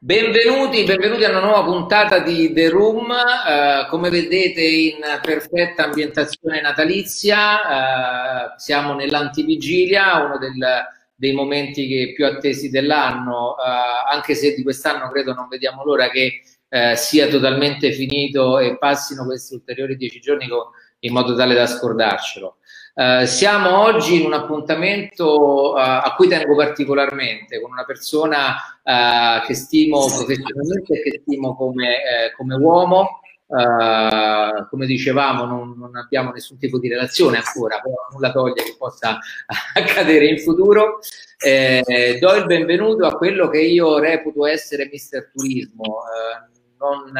Benvenuti, benvenuti a una nuova puntata di The Room, eh, come vedete in perfetta ambientazione natalizia, eh, siamo nell'antivigilia, uno del, dei momenti più attesi dell'anno, eh, anche se di quest'anno credo non vediamo l'ora che eh, sia totalmente finito e passino questi ulteriori dieci giorni con, in modo tale da scordarcelo. Uh, siamo oggi in un appuntamento uh, a cui tengo particolarmente, con una persona uh, che stimo professionalmente e che stimo come, eh, come uomo. come dicevamo, non, non, abbiamo nessun tipo di relazione ancora, però nulla toglie che possa accadere in futuro. Eh, do il benvenuto a quello che io reputo essere Mister Turismo, non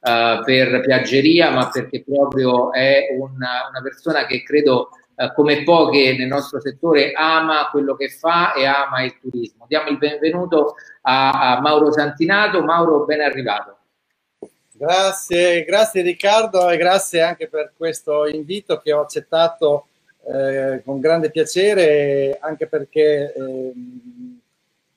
per piaggeria, ma perché proprio è una, una persona che credo eh, come poche nel nostro settore ama quello che fa e ama il turismo. Diamo il benvenuto a, a Mauro Santinato. Mauro, ben arrivato. Grazie, grazie Riccardo e grazie anche per questo invito che ho accettato eh, con grande piacere, anche perché eh,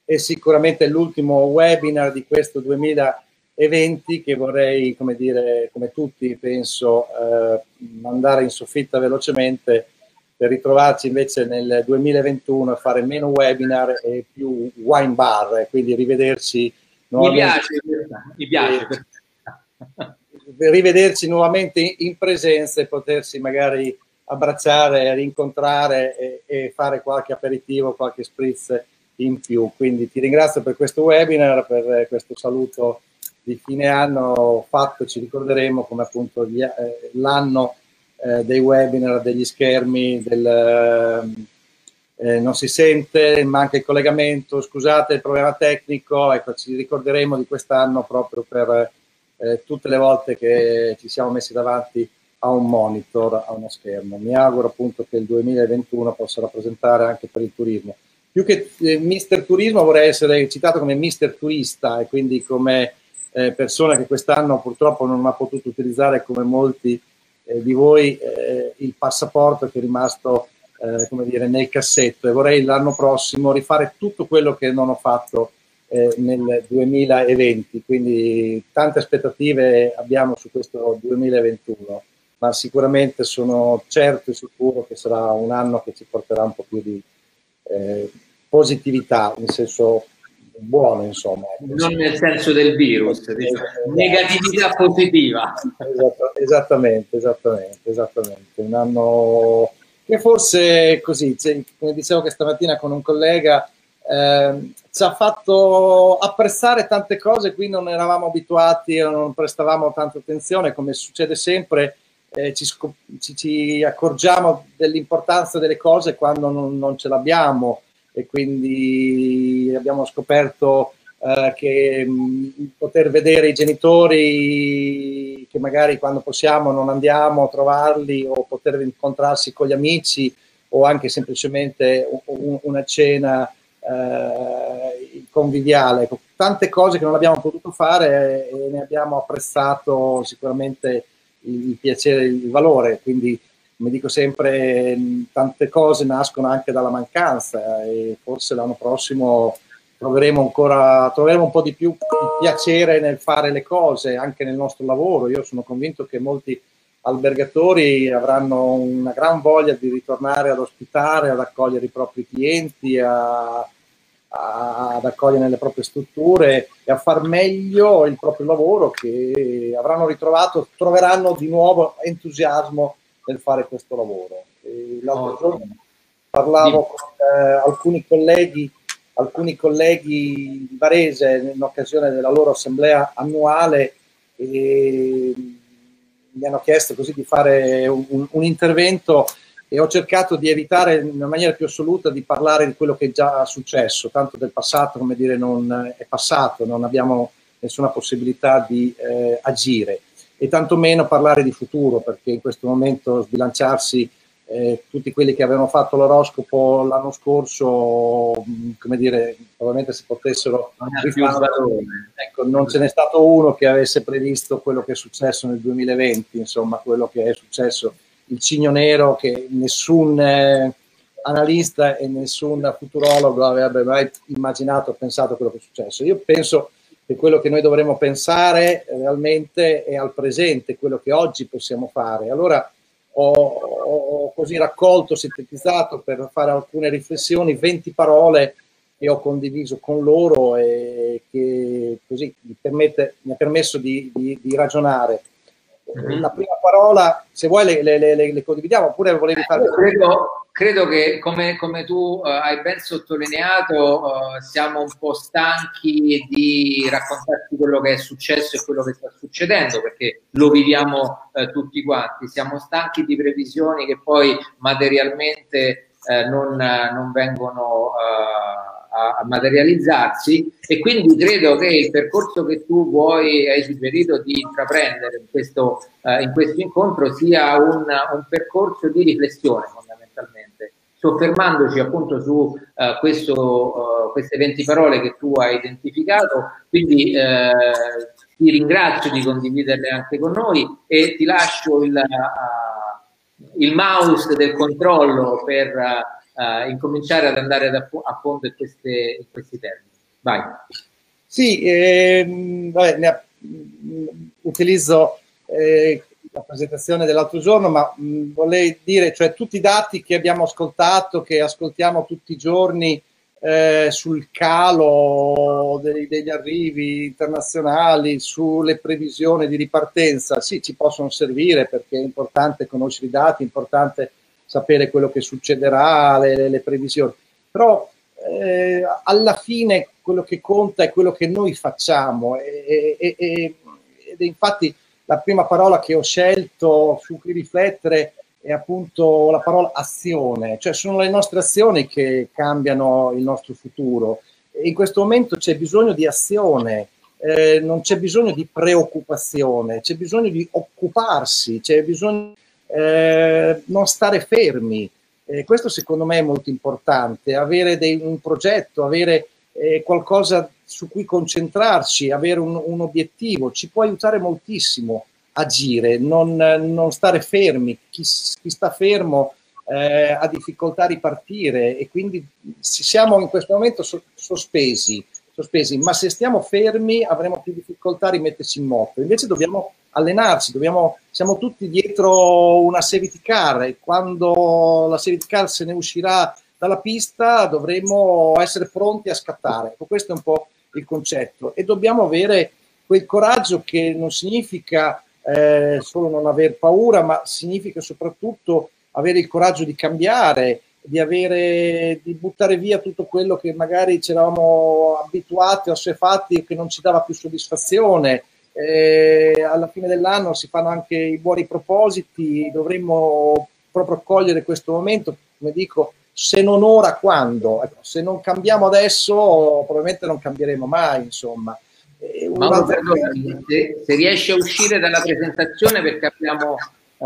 è sicuramente l'ultimo webinar di questo 2020 che vorrei, come dire, come tutti penso, eh, mandare in soffitta velocemente per ritrovarci invece nel 2021 a fare meno webinar e più wine bar, quindi rivederci nuovamente. Mi piace, mi piace. rivederci nuovamente in presenza e potersi magari abbracciare, rincontrare e, e, fare qualche aperitivo, qualche spritz in più. Quindi ti ringrazio per questo webinar, per questo saluto di fine anno fatto, ci ricorderemo come appunto eh, l'anno eh, dei webinar, degli schermi, del, ehm, eh, non si sente, manca il collegamento, scusate il problema tecnico, ecco, ci ricorderemo di quest'anno proprio per eh, tutte le volte che ci siamo messi davanti a un monitor, a uno schermo. Mi auguro appunto che il 2021 possa rappresentare anche per il turismo. Più che eh, Mister Turismo vorrei essere citato come Mister Turista e quindi come eh, persona che quest'anno purtroppo non ha potuto utilizzare come molti eh, di voi eh, il passaporto che è rimasto eh, come dire, nel cassetto e vorrei l'anno prossimo rifare tutto quello che non ho fatto eh, nel 2020. Quindi tante aspettative abbiamo su questo 2021, ma sicuramente sono certo e sicuro che sarà un anno che ci porterà un po' più di eh, positività, in senso buono, insomma. Non nel senso del virus, negatività positiva. Esatto, esattamente, esattamente, esattamente. Un anno che forse così, come dicevo questa mattina con un collega, eh, ci ha fatto apprezzare tante cose, qui non eravamo abituati, non prestavamo tanta attenzione, come succede sempre. Eh, ci, ci, ci, accorgiamo dell'importanza delle cose quando non, non ce l'abbiamo e quindi abbiamo scoperto eh, che mh, poter vedere i genitori che magari quando possiamo non andiamo a trovarli o poter incontrarsi con gli amici o anche semplicemente un, una cena eh, conviviale, ecco, tante cose che non abbiamo potuto fare e ne abbiamo apprezzato sicuramente il, piacere, il valore, quindi come dico sempre, tante cose nascono anche dalla mancanza e forse l'anno prossimo troveremo ancora troveremo un po' di più piacere nel fare le cose anche nel nostro lavoro. Io sono convinto che molti albergatori avranno una gran voglia di ritornare ad ospitare, ad accogliere i propri clienti, a, a, ad accogliere nelle proprie strutture e a far meglio il proprio lavoro che avranno ritrovato, troveranno di nuovo entusiasmo nel fare questo lavoro. l'altro giorno parlavo con eh, alcuni colleghi alcuni colleghi di Varese in occasione della loro assemblea annuale e mi hanno chiesto così di fare un, un, intervento e ho cercato di evitare in maniera più assoluta di parlare di quello che è già successo, tanto del passato come dire non è passato, non abbiamo nessuna possibilità di eh, agire e tantomeno parlare di futuro, perché in questo momento sbilanciarsi eh, tutti quelli che avevano fatto l'oroscopo l'anno scorso, come dire, probabilmente se potessero rifare, ecco, non ce n'è stato uno che avesse previsto quello che è successo nel 2020, insomma, quello che è successo il cigno nero che nessun eh, analista e nessun futurologo avrebbe mai immaginato o pensato quello che è successo. Io penso che quello che noi dovremmo pensare realmente è al presente, quello che oggi possiamo fare. Allora ho, ho così raccolto, sintetizzato per fare alcune riflessioni, 20 parole che ho condiviso con loro e che così mi, permette, mi ha permesso di, di, di ragionare. Mm-hmm. La prima parola, se vuoi le, le, le, le condividiamo, oppure volevi fare... Credo, credo che come, come tu uh, hai ben sottolineato, uh, siamo un po' stanchi di raccontarti quello che è successo e quello che sta succedendo, perché lo viviamo uh, tutti quanti. Siamo stanchi di previsioni che poi materialmente non, non, vengono a, a, materializzarsi e quindi credo che il percorso che tu vuoi, hai suggerito di intraprendere in questo, uh, in questo incontro sia un, un, percorso di riflessione fondamentalmente, soffermandoci appunto su uh, questo, uh, queste 20 parole che tu hai identificato, quindi ti ringrazio di condividerle anche con noi e ti lascio il, il mouse del controllo per uh, incominciare ad andare ad a fondo in, queste, in, questi termini. Vai. Sì, ehm, vabbè, ne mh, utilizzo eh, la presentazione dell'altro giorno, ma mh, vorrei dire, cioè tutti i dati che abbiamo ascoltato, che ascoltiamo tutti i giorni eh, sul calo dei, degli arrivi internazionali, sulle previsioni di ripartenza, sì, ci possono servire perché è importante conoscere i dati, è importante sapere quello che succederà, le, le previsioni. Però eh, alla fine quello che conta è quello che noi facciamo e, e, e, ed infatti la prima parola che ho scelto su cui riflettere è appunto la parola azione, cioè sono le nostre azioni che cambiano il nostro futuro. E in questo momento c'è bisogno di azione, eh, non c'è bisogno di preoccupazione, c'è bisogno di occuparsi, c'è bisogno eh, non stare fermi. Eh, questo secondo me è molto importante, avere dei, un progetto, avere eh, qualcosa su cui concentrarci, avere un, un, obiettivo, ci può aiutare moltissimo agire, non, non stare fermi. Chi, chi sta fermo eh, ha difficoltà a ripartire e quindi siamo in questo momento so, sospesi, sospesi, ma se stiamo fermi avremo più difficoltà a rimetterci in moto. Invece dobbiamo allenarci, dobbiamo, siamo tutti dietro una safety car e quando la safety car se ne uscirà dalla pista dovremo essere pronti a scattare. Ecco, questo è un po' il concetto. E dobbiamo avere quel coraggio che non significa eh, solo non aver paura, ma significa soprattutto avere il coraggio di cambiare, di, avere, di buttare via tutto quello che magari ci eravamo abituati, assuefatti e che non ci dava più soddisfazione, eh, alla fine dell'anno si fanno anche i buoni propositi, dovremmo proprio cogliere questo momento, come dico, se non ora, quando? Ecco, se non cambiamo adesso, probabilmente non cambieremo mai, insomma. Mauro, se, se riesci a uscire dalla presentazione perché abbiamo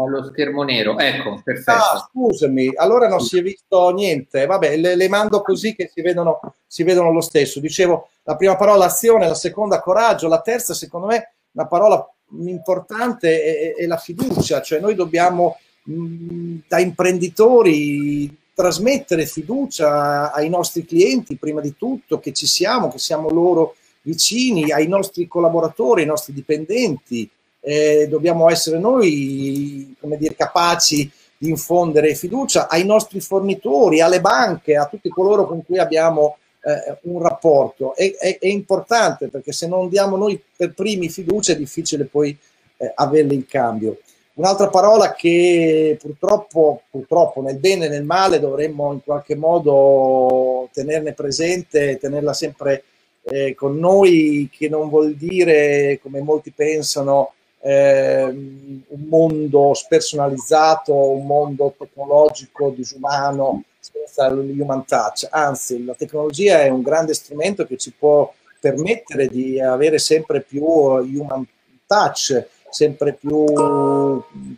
lo schermo nero. Ecco, perfetto. Ah, scusami, allora non si è visto niente. Vabbè, le, le mando così che si vedono, si vedono, lo stesso. Dicevo, la prima parola azione, la seconda coraggio, la terza secondo me una parola importante è, è la fiducia, cioè noi dobbiamo mh, da imprenditori trasmettere fiducia ai nostri clienti prima di tutto, che ci siamo, che siamo loro vicini, ai nostri collaboratori, ai nostri dipendenti. Eh, dobbiamo essere noi, dire, capaci di infondere fiducia ai nostri fornitori, alle banche, a tutti coloro con cui abbiamo eh, un rapporto. È, è, è, importante perché se non diamo noi per primi fiducia è difficile poi eh, averla in cambio. Un'altra parola che purtroppo, purtroppo nel bene e nel male dovremmo in qualche modo tenerne presente, tenerla sempre eh, con noi, che non vuol dire, come molti pensano, eh, un mondo spersonalizzato, un mondo tecnologico, disumano, senza l'human touch, anzi la tecnologia è un grande strumento che ci può permettere di avere sempre più human touch, sempre più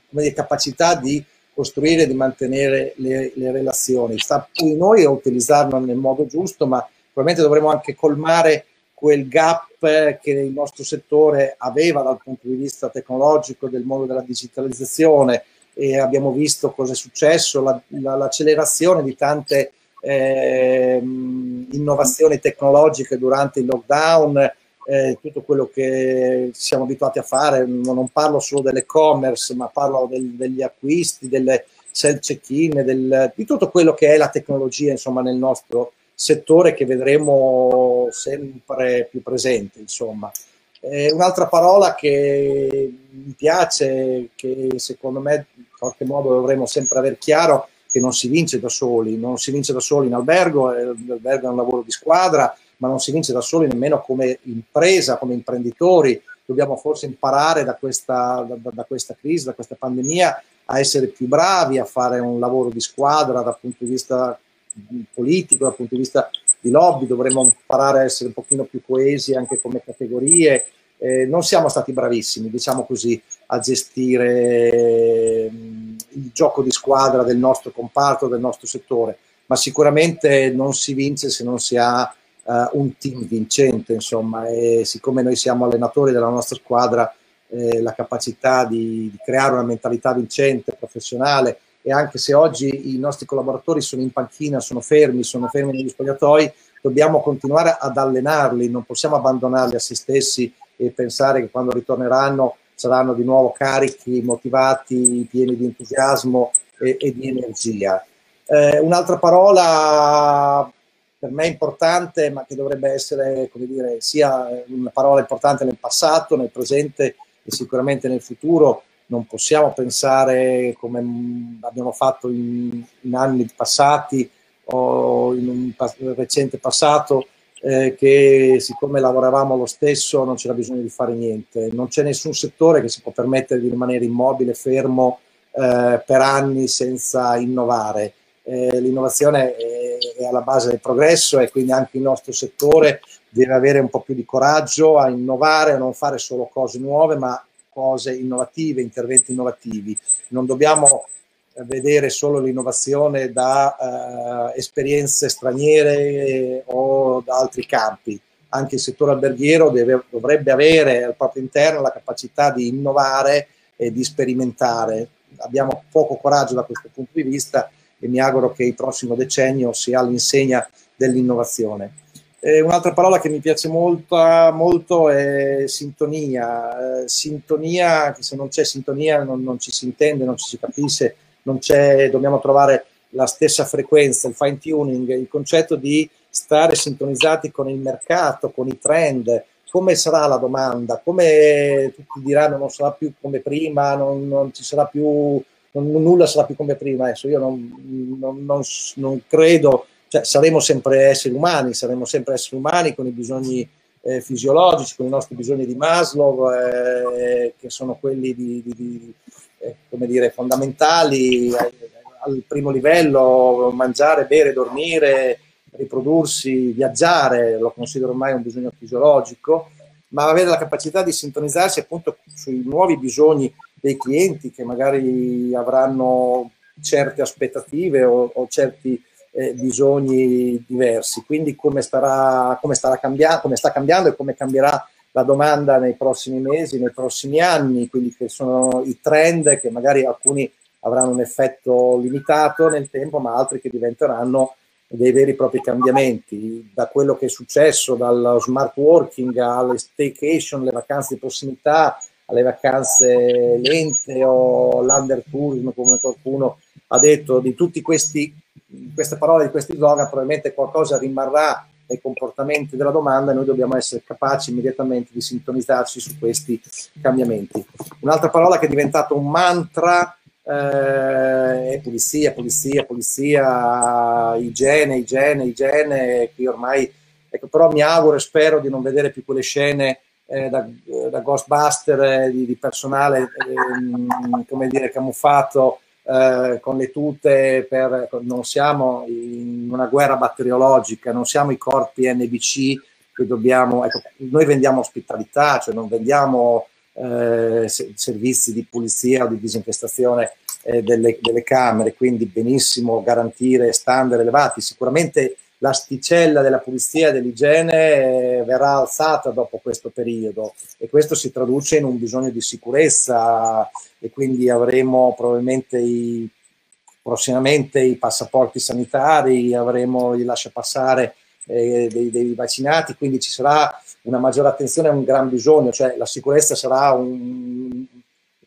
dire, capacità di costruire e di mantenere le, le, relazioni. Sta in noi a utilizzarlo nel modo giusto, ma probabilmente dovremo anche colmare quel gap che il nostro settore aveva dal punto di vista tecnologico del mondo della digitalizzazione, e abbiamo visto cosa è successo, la, la, l'accelerazione di tante eh, innovazioni tecnologiche durante il lockdown, eh, tutto quello che siamo abituati a fare, non parlo solo dell'e-commerce, ma parlo del, degli acquisti, delle self check-in, del, di tutto quello che è la tecnologia insomma, nel nostro settore che vedremo sempre più presente. Insomma. Eh, un'altra parola che mi piace, che secondo me in qualche modo dovremmo sempre aver chiaro, che non si vince da soli, non si vince da soli in albergo, eh, l'albergo è un lavoro di squadra, ma non si vince da soli nemmeno come impresa, come imprenditori. Dobbiamo forse imparare da questa, da, da questa crisi, da questa pandemia, a essere più bravi, a fare un lavoro di squadra dal punto di vista politico, dal punto di vista di lobby, dovremmo imparare a essere un pochino più coesi anche come categorie. Eh, non siamo stati bravissimi, diciamo così, a gestire mm, il gioco di squadra del nostro comparto, del nostro settore, ma sicuramente non si vince se non si ha uh, un team vincente, insomma, e siccome noi siamo allenatori della nostra squadra, eh, la capacità di, di, creare una mentalità vincente, professionale, e anche se oggi i nostri collaboratori sono in panchina, sono fermi, sono fermi negli spogliatoi, dobbiamo continuare ad allenarli, non possiamo abbandonarli a se stessi e pensare che quando ritorneranno saranno di nuovo carichi, motivati, pieni di entusiasmo e, e di energia. Eh, un'altra parola per me importante, ma che dovrebbe essere, come dire, sia una parola importante nel passato, nel presente e sicuramente nel futuro. Non possiamo pensare come abbiamo fatto in, in anni passati o in un recente passato eh, che siccome lavoravamo lo stesso non c'era bisogno di fare niente. Non c'è nessun settore che si può permettere di rimanere immobile, fermo eh, per anni senza innovare. Eh, l'innovazione è, è, alla base del progresso e quindi anche il nostro settore deve avere un po' più di coraggio a innovare, a non fare solo cose nuove, ma cose innovative, interventi innovativi. Non dobbiamo vedere solo l'innovazione da eh, esperienze straniere o da altri campi. Anche il settore alberghiero deve, dovrebbe avere al proprio interno la capacità di innovare e di sperimentare. Abbiamo poco coraggio da questo punto di vista e mi auguro che il prossimo decennio sia all'insegna dell'innovazione. Eh, un'altra parola che mi piace molto, molto è sintonia. Eh, sintonia, se non c'è sintonia non, non, ci si intende, non ci si capisce, dobbiamo trovare la stessa frequenza, il fine tuning, il concetto di stare sintonizzati con il mercato, con i trend, come sarà la domanda, come tutti diranno non sarà più come prima, non, non ci sarà più, non, nulla sarà più come prima. Adesso io non, non credo cioè, saremo sempre esseri umani, saremo sempre esseri umani con i bisogni eh, fisiologici, con i nostri bisogni di Maslow, eh, che sono quelli di, di, di, eh, come dire, fondamentali al primo livello, mangiare, bere, dormire, riprodursi, viaggiare, lo considero ormai un bisogno fisiologico, ma avere la capacità di sintonizzarsi appunto sui nuovi bisogni dei clienti che magari avranno certe aspettative o, o certi eh, bisogni diversi. Quindi come, starà, come, starà cambiando, come sta cambiando e come cambierà la domanda nei prossimi mesi, nei prossimi anni, quelli che sono i trend che magari alcuni avranno un effetto limitato nel tempo, ma altri che diventeranno dei veri e propri cambiamenti, da quello che è successo, dallo smart working alle staycation, le vacanze di prossimità, alle vacanze lente o l'undertourism, come qualcuno ha detto, di questi queste parole di questi slogan probabilmente qualcosa rimarrà nei comportamenti della domanda e noi dobbiamo essere capaci immediatamente di sintonizzarci su questi cambiamenti. Un'altra parola che è diventata un mantra eh, è pulizia, pulizia, pulizia, igiene, igiene, igiene, qui ormai, ecco, però mi auguro e spero di non vedere più quelle scene eh, da, da, Ghostbuster eh, di, di, personale, ehm, come dire, camuffato eh, con le tute, per, non siamo in una guerra batteriologica, non siamo i corpi NBC che dobbiamo, ecco, noi vendiamo ospitalità, cioè non vendiamo eh, servizi di pulizia o di disinfestazione eh, delle, delle, camere, quindi benissimo garantire standard elevati. Sicuramente l'asticella della pulizia e dell'igiene verrà alzata dopo questo periodo. E questo si traduce in un bisogno di sicurezza e quindi avremo probabilmente i, prossimamente i passaporti sanitari, avremo il lascia passare eh, dei, dei, vaccinati, quindi ci sarà una maggiore attenzione e un gran bisogno, cioè la sicurezza sarà un,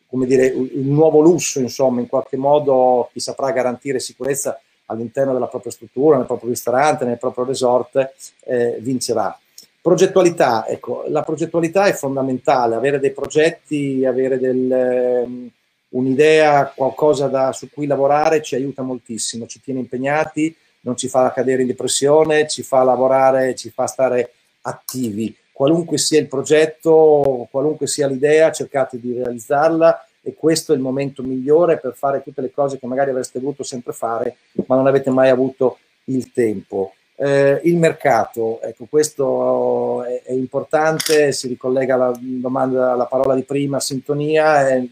come dire, il nuovo lusso, insomma, in qualche modo chi saprà garantire sicurezza all'interno della propria struttura, nel proprio ristorante, nel proprio resort, eh, vincerà. Progettualità, ecco, la progettualità è fondamentale, avere dei progetti, avere del, um, un'idea, qualcosa da, su cui lavorare ci aiuta moltissimo, ci tiene impegnati, non ci fa cadere in depressione, ci fa lavorare, ci fa stare attivi. Qualunque sia il progetto, qualunque sia l'idea, cercate di realizzarla e questo è il momento migliore per fare tutte le cose che magari avreste voluto sempre fare, ma non avete mai avuto il tempo. Eh, il mercato, ecco, questo è, è, importante, si ricollega alla domanda, alla parola di prima, sintonia, eh,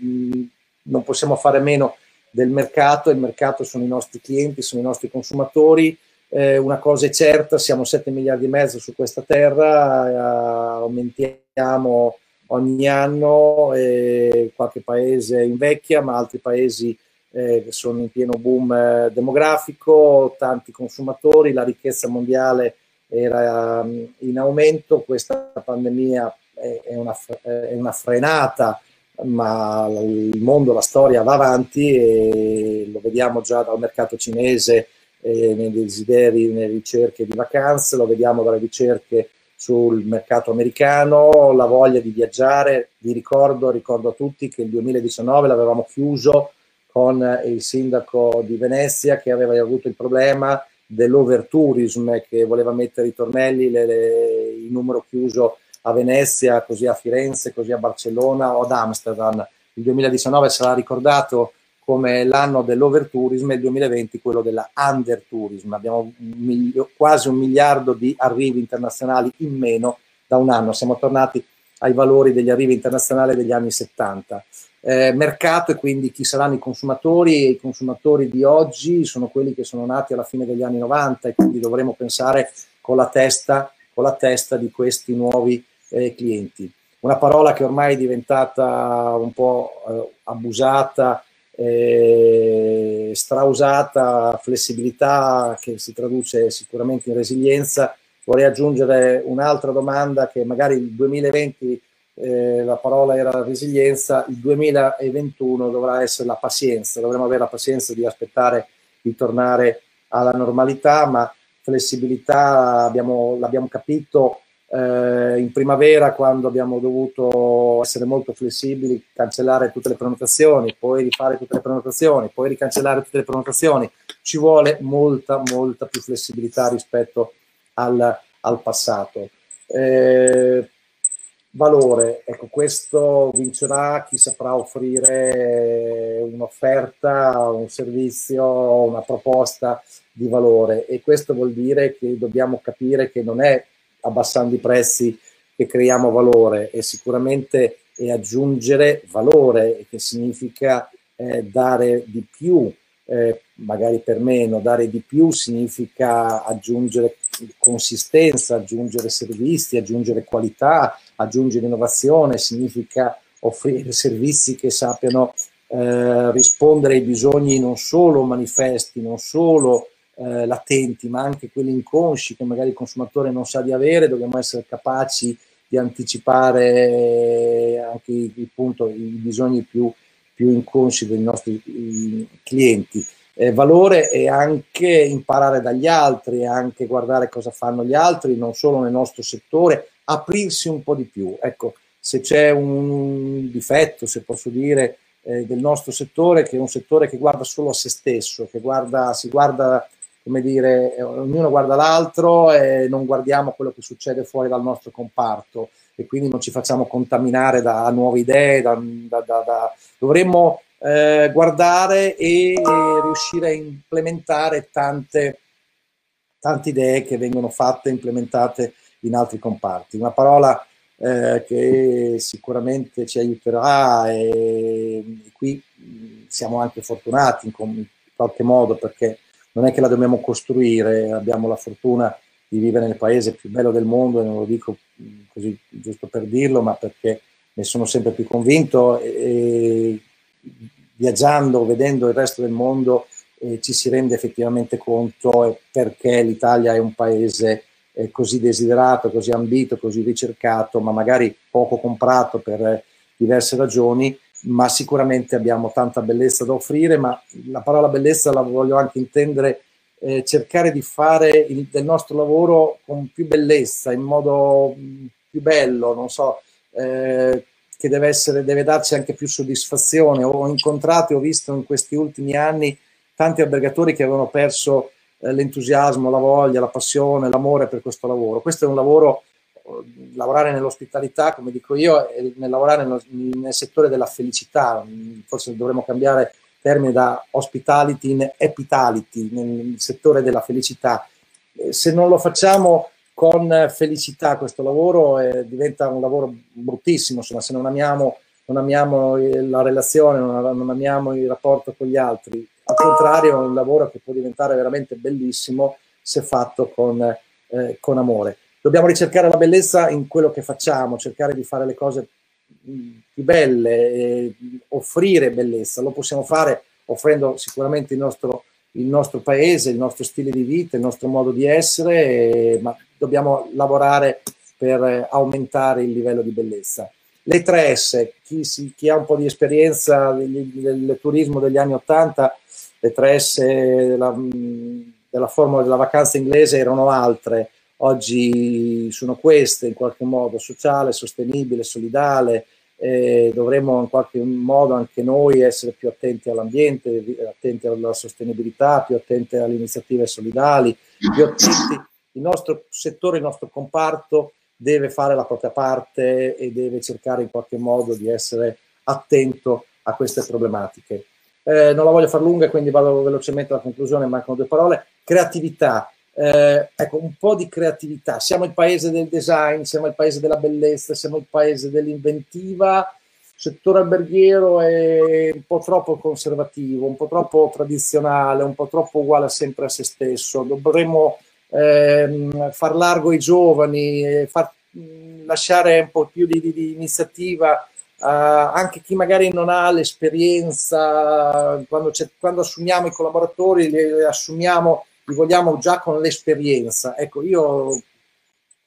non possiamo fare meno del mercato, il mercato sono i nostri clienti, sono i nostri consumatori, eh, una cosa è certa, siamo 7 miliardi e mezzo su questa terra, eh, aumentiamo ogni anno, eh, qualche paese invecchia, ma altri paesi eh, sono in pieno boom eh, demografico, tanti consumatori, la ricchezza mondiale era um, in aumento, questa pandemia è, è, una, è una frenata ma il mondo, la storia va avanti e lo vediamo già dal mercato cinese eh, nei desideri, nelle ricerche di vacanze, lo vediamo dalle ricerche sul mercato americano, la voglia di viaggiare. Vi ricordo, ricordo a tutti che il 2019 l'avevamo chiuso con il sindaco di Venezia che aveva avuto il problema dell'overtourism che voleva mettere i tornelli, le, le, il numero chiuso a Venezia, così a Firenze, così a Barcellona o ad Amsterdam. Il 2019 sarà ricordato come l'anno dell'overtourism e il 2020 quello della undertourism. Abbiamo un milio, quasi un miliardo di arrivi internazionali in meno da un anno. Siamo tornati ai valori degli arrivi internazionali degli anni 70. Eh, mercato e quindi chi saranno i consumatori i consumatori di oggi sono quelli che sono nati alla fine degli anni 90 e quindi dovremo pensare con la testa, con la testa di questi nuovi eh, clienti. Una parola che ormai è diventata un po' eh, abusata, eh, strausata, flessibilità che si traduce sicuramente in resilienza. Vorrei aggiungere un'altra domanda che magari il 2020 eh, la parola era resilienza, il 2021 dovrà essere la pazienza, dovremo avere la pazienza di aspettare di tornare alla normalità, ma flessibilità abbiamo, l'abbiamo capito eh, in primavera quando abbiamo dovuto essere molto flessibili, cancellare tutte le prenotazioni, poi rifare tutte le prenotazioni, poi ricancellare tutte le prenotazioni, ci vuole molta, molta più flessibilità rispetto al, al passato. Eh, valore, ecco, questo vincerà chi saprà offrire un'offerta, un servizio, una proposta di valore e questo vuol dire che dobbiamo capire che non è abbassando i prezzi che creiamo valore e sicuramente è aggiungere valore, che significa eh, dare di più, eh, magari per meno, dare di più significa aggiungere consistenza, aggiungere servizi, aggiungere qualità, aggiungere innovazione, significa offrire servizi che sappiano eh, rispondere ai bisogni non solo manifesti, non solo eh, latenti, ma anche quelli inconsci che magari il consumatore non sa di avere, dobbiamo essere capaci di anticipare anche il, i bisogni più, più inconsci dei nostri clienti. Eh, valore è anche imparare dagli altri, anche guardare cosa fanno gli altri, non solo nel nostro settore, aprirsi un po' di più. Ecco, se c'è un difetto, se posso dire, eh, del nostro settore, che è un settore che guarda solo a se stesso, che guarda, si guarda come dire, eh, ognuno guarda l'altro e non guardiamo quello che succede fuori dal nostro comparto e quindi non ci facciamo contaminare da nuove idee, da, da, da, dovremmo eh, guardare e, riuscire a implementare tante, tante idee che vengono fatte implementate in altri comparti. Una parola eh, che sicuramente ci aiuterà e, e qui siamo anche fortunati in, in qualche modo perché non è che la dobbiamo costruire, abbiamo la fortuna di vivere nel paese più bello del mondo e non lo dico così giusto per dirlo, ma perché ne sono sempre più convinto e, viaggiando, vedendo il resto del mondo eh, ci si rende effettivamente conto perché l'Italia è un paese eh, così desiderato, così ambito, così ricercato, ma magari poco comprato per diverse ragioni, ma sicuramente abbiamo tanta bellezza da offrire, ma la parola bellezza la voglio anche intendere eh, cercare di fare il, del nostro lavoro con più bellezza, in modo mm, più bello, non so, eh, che deve, essere, deve darci anche più soddisfazione. Ho incontrato e ho visto in questi ultimi anni tanti albergatori che avevano perso eh, l'entusiasmo, la voglia, la passione, l'amore per questo lavoro. Questo è un lavoro, lavorare nell'ospitalità, come dico io, è nel lavorare nel, nel settore della felicità. Forse dovremmo cambiare termine da hospitality in epitality, nel settore della felicità. Eh, se non lo facciamo con felicità questo lavoro eh, diventa un lavoro bruttissimo, insomma, se non amiamo, non amiamo la relazione, non, non amiamo il rapporto con gli altri, al contrario è un lavoro che può diventare veramente bellissimo se fatto con, eh, con amore. Dobbiamo ricercare la bellezza in quello che facciamo, cercare di fare le cose mm, più belle, offrire bellezza. Lo possiamo fare offrendo sicuramente il nostro, il nostro, paese, il nostro stile di vita, il nostro modo di essere, ma dobbiamo lavorare per aumentare il livello di bellezza. Le 3S, chi, si, chi ha un po' di esperienza del, del turismo degli anni 80 le tre S della, della formula della vacanza inglese erano altre, oggi sono queste in qualche modo, sociale, sostenibile, solidale, eh, dovremmo in qualche modo anche noi essere più attenti all'ambiente, attenti alla sostenibilità, più attenti alle iniziative solidali, più attenti. Il nostro settore, il nostro comparto deve fare la propria parte e deve cercare in qualche modo di essere attento a queste problematiche. Eh, non la voglio far lunga, quindi vado velocemente alla conclusione, mancano due parole. Creatività. Eh, ecco, un po' di creatività. Siamo il paese del design, siamo il paese della bellezza, siamo il paese dell'inventiva. Il settore alberghiero è un po' troppo conservativo, un po' troppo tradizionale, un po' troppo uguale sempre a se stesso. Dovremmo ehm, far largo ai giovani, far, lasciare un po' più di, di, di iniziativa Uh, anche chi magari non ha l'esperienza, quando, quando, assumiamo i collaboratori, li assumiamo, li vogliamo già con l'esperienza. Ecco, io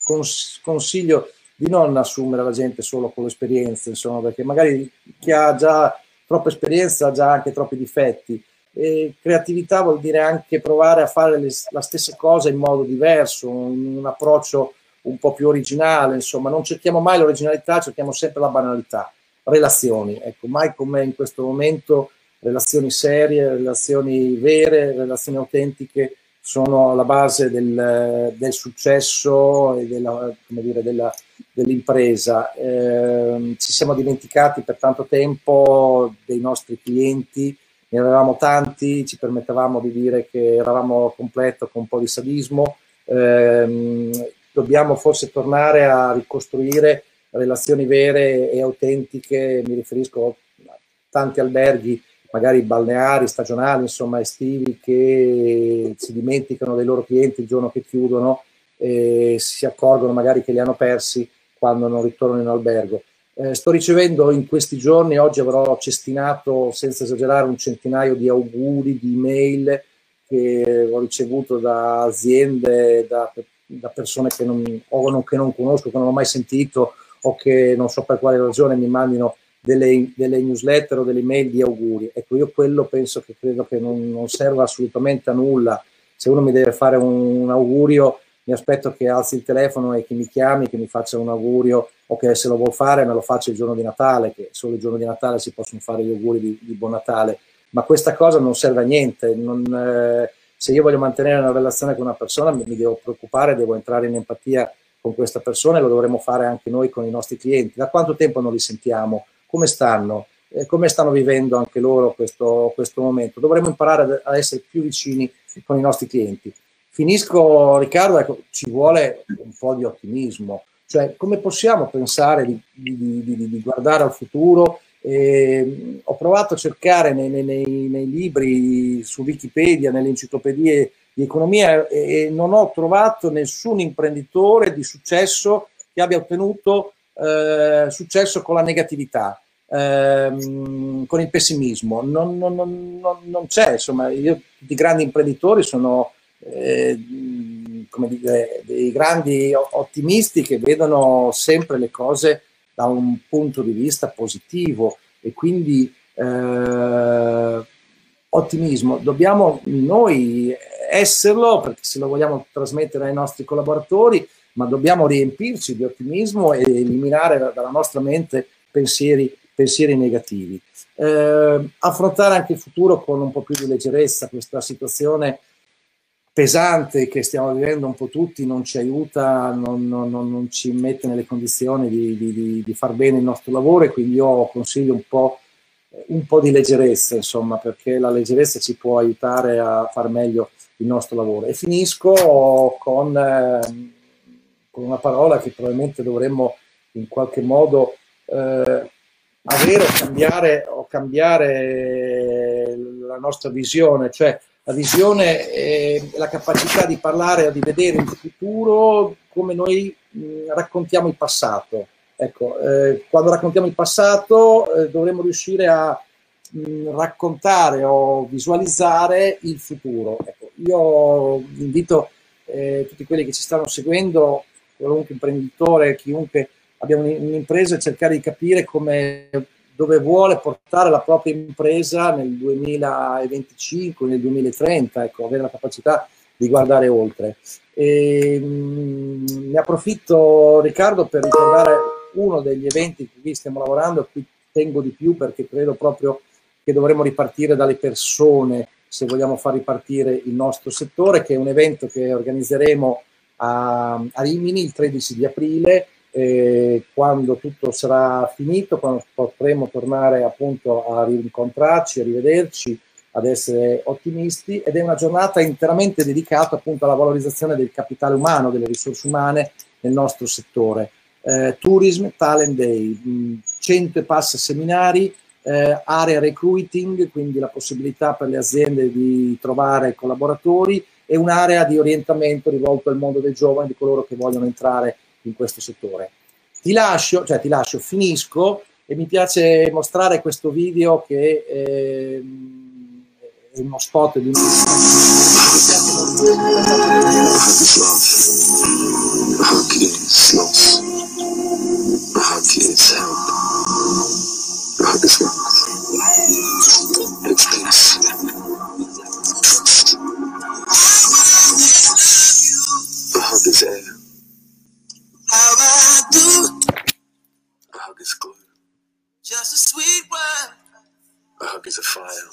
cons- consiglio di non assumere la gente solo con l'esperienza, insomma, perché magari chi ha già troppa esperienza ha già anche troppi difetti. E creatività vuol dire anche provare a fare le, la stessa cosa in modo diverso, in un approccio un po' più originale, insomma, non cerchiamo mai l'originalità, cerchiamo sempre la banalità relazioni, ecco, mai come in questo momento relazioni serie, relazioni vere, relazioni autentiche sono alla base del, del successo e della, dire, della, dell'impresa. Eh, ci siamo dimenticati per tanto tempo dei nostri clienti, ne avevamo tanti, ci permettevamo di dire che eravamo completo con un po' di sadismo. Eh, dobbiamo forse tornare a ricostruire relazioni vere e autentiche, mi riferisco a tanti alberghi, magari balneari, stagionali, insomma estivi, che si dimenticano dei loro clienti il giorno che chiudono e si accorgono magari che li hanno persi quando non ritornano in albergo. Eh, sto ricevendo in questi giorni, oggi avrò cestinato senza esagerare un centinaio di auguri, di email che ho ricevuto da aziende, da, da persone che non, o che non conosco, che non ho mai sentito o che non so per quale ragione mi mandino delle, delle newsletter o delle email di auguri. Ecco, io quello penso che credo che non, non serva assolutamente a nulla. Se uno mi deve fare un, un, augurio, mi aspetto che alzi il telefono e che mi chiami, che mi faccia un augurio o che se lo vuol fare me lo faccia il giorno di Natale, che solo il giorno di Natale si possono fare gli auguri di, di Buon Natale. Ma questa cosa non serve a niente. Non, eh, se io voglio mantenere una relazione con una persona mi, mi devo preoccupare, devo entrare in empatia con questa persona e lo dovremmo fare anche noi con i nostri clienti. Da quanto tempo non li sentiamo? Come stanno? Eh, come stanno vivendo anche loro questo, questo momento? Dovremmo imparare a essere più vicini con i nostri clienti. Finisco, Riccardo, ecco, ci vuole un po' di ottimismo. Cioè, come possiamo pensare di, di, di, di guardare al futuro E, ho provato a cercare nei, nei, nei, libri, su Wikipedia, nelle enciclopedie di economia e non ho trovato nessun imprenditore di successo che abbia ottenuto eh, successo con la negatività, ehm, con il pessimismo. Non, non, non, non, c'è, insomma, io di grandi imprenditori sono eh, come dire, dei grandi ottimisti che vedono sempre le cose da un punto di vista positivo e quindi eh, ottimismo. Dobbiamo noi esserlo perché se lo vogliamo trasmettere ai nostri collaboratori, ma dobbiamo riempirci di ottimismo e eliminare dalla nostra mente pensieri, pensieri negativi. Eh, affrontare anche il futuro con un po' più di leggerezza, questa situazione pesante che stiamo vivendo un po' tutti non ci aiuta, non, non, non ci mette nelle condizioni di, di, di, far bene il nostro lavoro e quindi io consiglio un po', un po' di leggerezza, insomma, perché la leggerezza ci può aiutare a far meglio il nostro lavoro. E finisco con, eh, con una parola che probabilmente dovremmo in qualche modo eh, avere o cambiare, o cambiare la nostra visione, cioè la visione e la capacità di parlare o di vedere il futuro come noi mh, raccontiamo il passato. Ecco, eh, quando raccontiamo il passato eh, dovremmo riuscire a mh, raccontare o visualizzare il futuro. Ecco, io invito eh, tutti quelli che ci stanno seguendo, qualunque imprenditore, chiunque abbia un'impresa, a cercare di capire come dove vuole portare la propria impresa nel 2025, nel 2030, ecco, avere la capacità di guardare oltre. E, mh, mm, ne approfitto Riccardo per ricordare uno degli eventi su cui stiamo lavorando, a cui tengo di più perché credo proprio che dovremmo ripartire dalle persone se vogliamo far ripartire il nostro settore, che è un evento che organizzeremo a, a Rimini il 13 di aprile e quando tutto sarà finito, quando potremo tornare appunto a rincontrarci, a rivederci, ad essere ottimisti ed è una giornata interamente dedicata appunto alla valorizzazione del capitale umano, delle risorse umane nel nostro settore. Eh, Tourism Talent Day, 100 e passa seminari, eh, area recruiting, quindi la possibilità per le aziende di trovare collaboratori e un'area di orientamento rivolto al mondo dei giovani, di coloro che vogliono entrare in questo settore. Ti lascio, cioè ti lascio, finisco e mi piace mostrare questo video che eh, è uno spot di un... It's fire.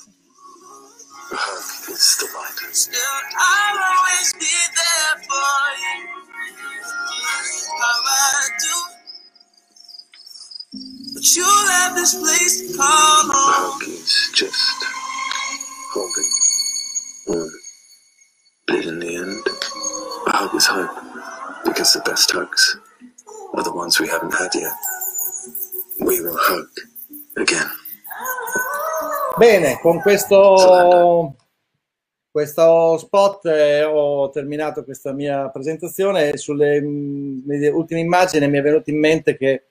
A hug is the light. Still, I'll always be there for you. How I do. But you have this place to call home. Is just holding on. But in the end, a hug is hope. because the best hugs are the ones we haven't had yet. We will hug again. Bene, con questo, questo spot eh, ho terminato questa mia presentazione. Sulle mh, mm, ultime immagini mi è venuto in mente che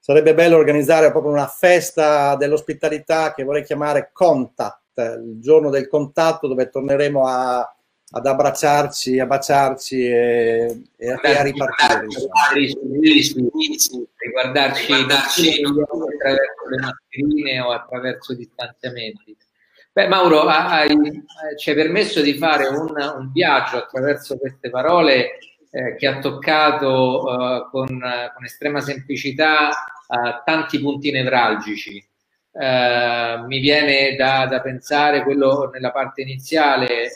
sarebbe bello organizzare proprio una festa dell'ospitalità che vorrei chiamare Contact, il giorno del contatto dove torneremo a ad abbracciarci, a baciarci e, e a, a ripartire. Riguardarci attraverso le mascherine o attraverso i distanziamenti. Beh, Mauro, hai, ci hai permesso di fare un, un viaggio attraverso queste parole eh, che ha toccato eh, con, con, estrema semplicità eh, tanti punti nevralgici. Eh, mi viene da, da, pensare quello nella parte iniziale eh,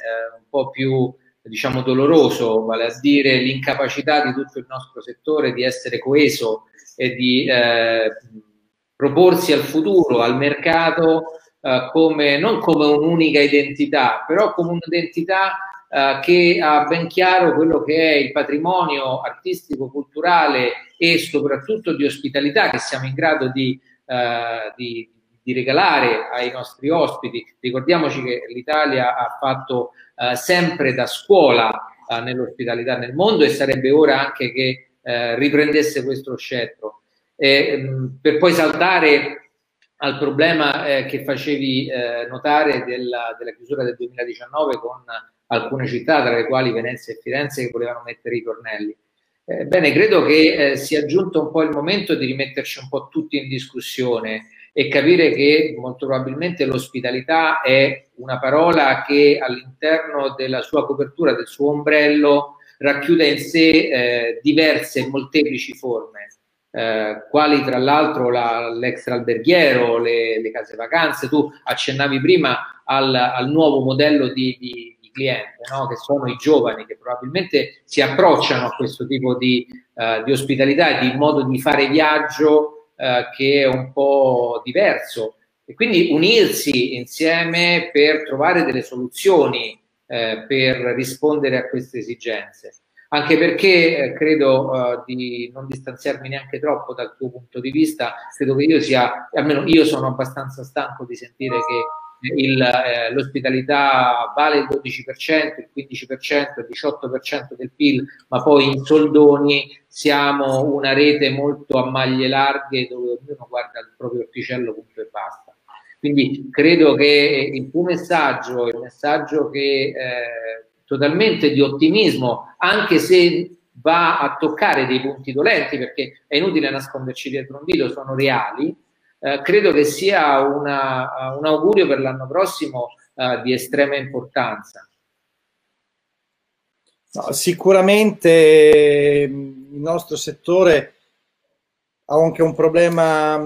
po' più diciamo doloroso, vale a dire l'incapacità di tutto il nostro settore di essere coeso e di eh, proporsi al futuro, al mercato, eh, come, non come un'unica identità, però come un'identità eh, che ha ben chiaro quello che è il patrimonio artistico, culturale e soprattutto di ospitalità che siamo in grado di eh, di, di, regalare ai nostri ospiti. Ricordiamoci che l'Italia ha fatto eh, sempre da scuola eh, nell'ospitalità nel mondo e sarebbe ora anche che eh, riprendesse questo scettro. Mh, per poi saltare al problema eh, che facevi notare della, della, chiusura del 2019 con alcune città, tra le quali Venezia e Firenze, che volevano mettere i tornelli. Bene, credo che sia giunto un po' il momento di rimetterci un po' tutti in discussione e capire che molto probabilmente l'ospitalità è una parola che all'interno della sua copertura, del suo ombrello, racchiude in sé eh, diverse e molteplici forme eh, quali tra l'altro la, l'extra alberghiero, le, le, case vacanze. Tu accennavi prima al, al nuovo modello di, di, di cliente, no? che sono i giovani che probabilmente si approcciano a questo tipo di, uh, di ospitalità e di modo di fare viaggio uh, che è un po' diverso. E quindi unirsi insieme per trovare delle soluzioni eh, per rispondere a queste esigenze anche perché eh, credo uh, di non distanziarmi neanche troppo dal tuo punto di vista, credo che io sia, almeno io sono abbastanza stanco di sentire che il, eh, l'ospitalità vale il 12%, il 15%, il 18% del PIL, ma poi in soldoni siamo una rete molto a maglie larghe dove ognuno guarda il proprio orticello punto e basta. Quindi credo che il tuo messaggio, il messaggio che eh, totalmente di ottimismo, anche se va a toccare dei punti dolenti, perché è inutile nasconderci dietro un dito, sono reali, eh, credo che sia una, un augurio per l'anno prossimo eh, di estrema importanza. No, sicuramente il nostro settore ha anche un problema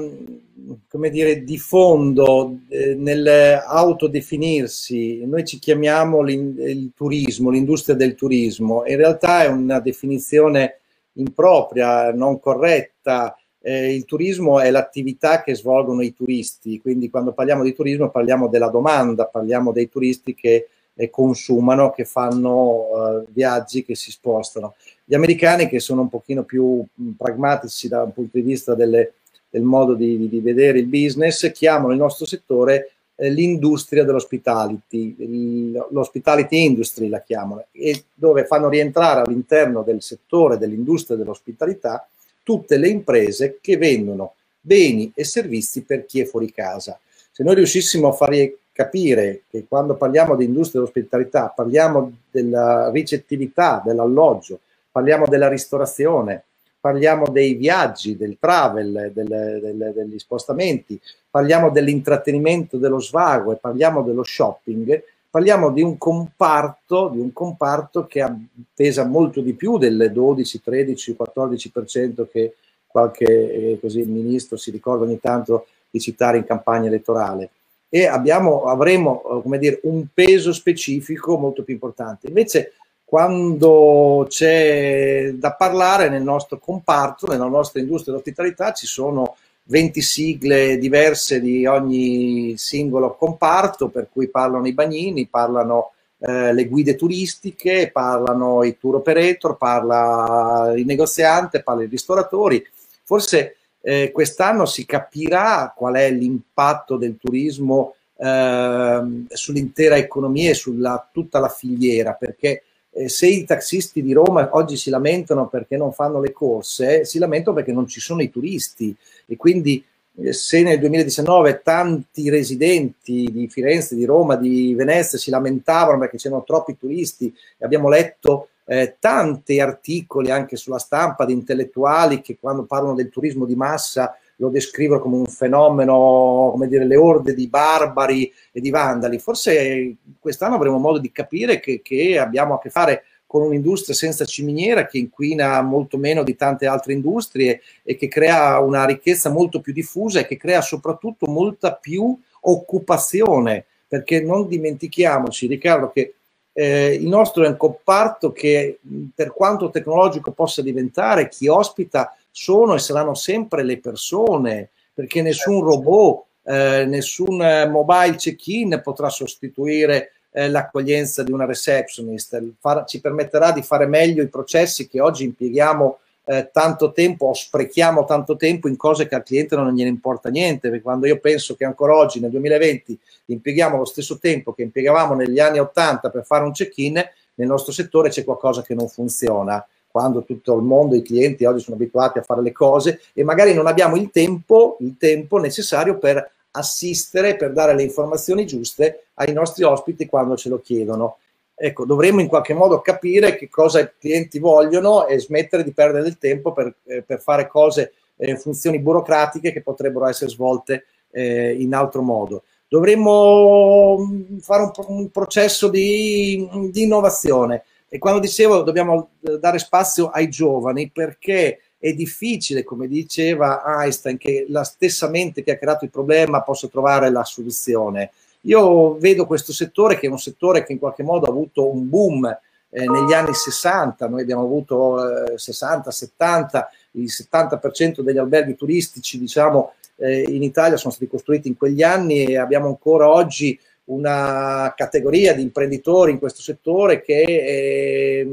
come dire, di fondo eh, nell'autodefinirsi, noi ci chiamiamo il turismo, l'industria del turismo, in realtà è una definizione impropria, non corretta. Eh, il turismo è l'attività che svolgono i turisti, quindi quando parliamo di turismo parliamo della domanda, parliamo dei turisti che eh, consumano, che fanno eh, viaggi, che si spostano. Gli americani che sono un pochino più mh, pragmatici da un punto di vista delle del modo di, di, vedere il business, chiamano il nostro settore eh, l'industria dell'hospitality, l'hospitality industry la chiamano, e dove fanno rientrare all'interno del settore dell'industria dell'ospitalità tutte le imprese che vendono beni e servizi per chi è fuori casa. Se noi riuscissimo a fare capire che quando parliamo di industria dell'ospitalità parliamo della ricettività, dell'alloggio, parliamo della ristorazione, parliamo dei viaggi, del travel, del, del, degli spostamenti, parliamo dell'intrattenimento, dello svago e parliamo dello shopping, parliamo di un comparto, di un comparto che pesa molto di più del 12, 13, 14% che qualche eh, così, ministro si ricorda ogni tanto di citare in campagna elettorale. E abbiamo, avremo eh, dire, un peso specifico molto più importante. Invece quando c'è da parlare nel nostro comparto, nella nostra industria dell'ospitalità, ci sono 20 sigle diverse di ogni singolo comparto, per cui parlano i bagnini, parlano eh, le guide turistiche, parlano i tour operator, parla il negoziante, parla i ristoratori. Forse eh, quest'anno si capirà qual è l'impatto del turismo eh, sull'intera economia e su tutta la filiera, perché eh, se i taxisti di Roma oggi si lamentano perché non fanno le corse, si lamentano perché non ci sono i turisti. E quindi eh, se nel 2019 tanti residenti di Firenze, di Roma, di Venezia si lamentavano perché c'erano troppi turisti e abbiamo letto eh, tanti articoli anche sulla stampa di intellettuali che quando parlano del turismo di massa lo descrivono come un fenomeno, come dire, le orde di barbari e di vandali. Forse quest'anno avremo modo di capire che, che abbiamo a che fare con un'industria senza ciminiera che inquina molto meno di tante altre industrie e che crea una ricchezza molto più diffusa e che crea soprattutto molta più occupazione, perché non dimentichiamoci, Riccardo, che eh, il nostro è un comparto che per quanto tecnologico possa diventare, chi ospita sono e saranno sempre le persone, perché nessun certo. robot, eh, nessun eh, mobile check-in potrà sostituire eh, l'accoglienza di una receptionist, Far, ci permetterà di fare meglio i processi che oggi impieghiamo eh, tanto tempo o sprechiamo tanto tempo in cose che al cliente non gliene importa niente, perché quando io penso che ancora oggi nel 2020 impieghiamo lo stesso tempo che impiegavamo negli anni 80 per fare un check-in, nel nostro settore c'è qualcosa che non funziona quando tutto il mondo, i clienti oggi sono abituati a fare le cose e magari non abbiamo il tempo, il tempo necessario per assistere, per dare le informazioni giuste ai nostri ospiti quando ce lo chiedono. Ecco, dovremmo in qualche modo capire che cosa i clienti vogliono e smettere di perdere del tempo per, eh, per fare cose, eh, funzioni burocratiche che potrebbero essere svolte eh, in altro modo. Dovremmo mm, fare un, un processo di, di innovazione e quando dicevo dobbiamo eh, dare spazio ai giovani perché è difficile, come diceva Einstein, che la stessa mente che ha creato il problema possa trovare la soluzione. Io vedo questo settore che è un settore che in qualche modo ha avuto un boom eh, negli anni 60, noi abbiamo avuto eh, 60, 70, il 70% degli alberghi turistici diciamo eh, in Italia sono stati costruiti in quegli anni e abbiamo ancora oggi una categoria di imprenditori in questo settore che eh,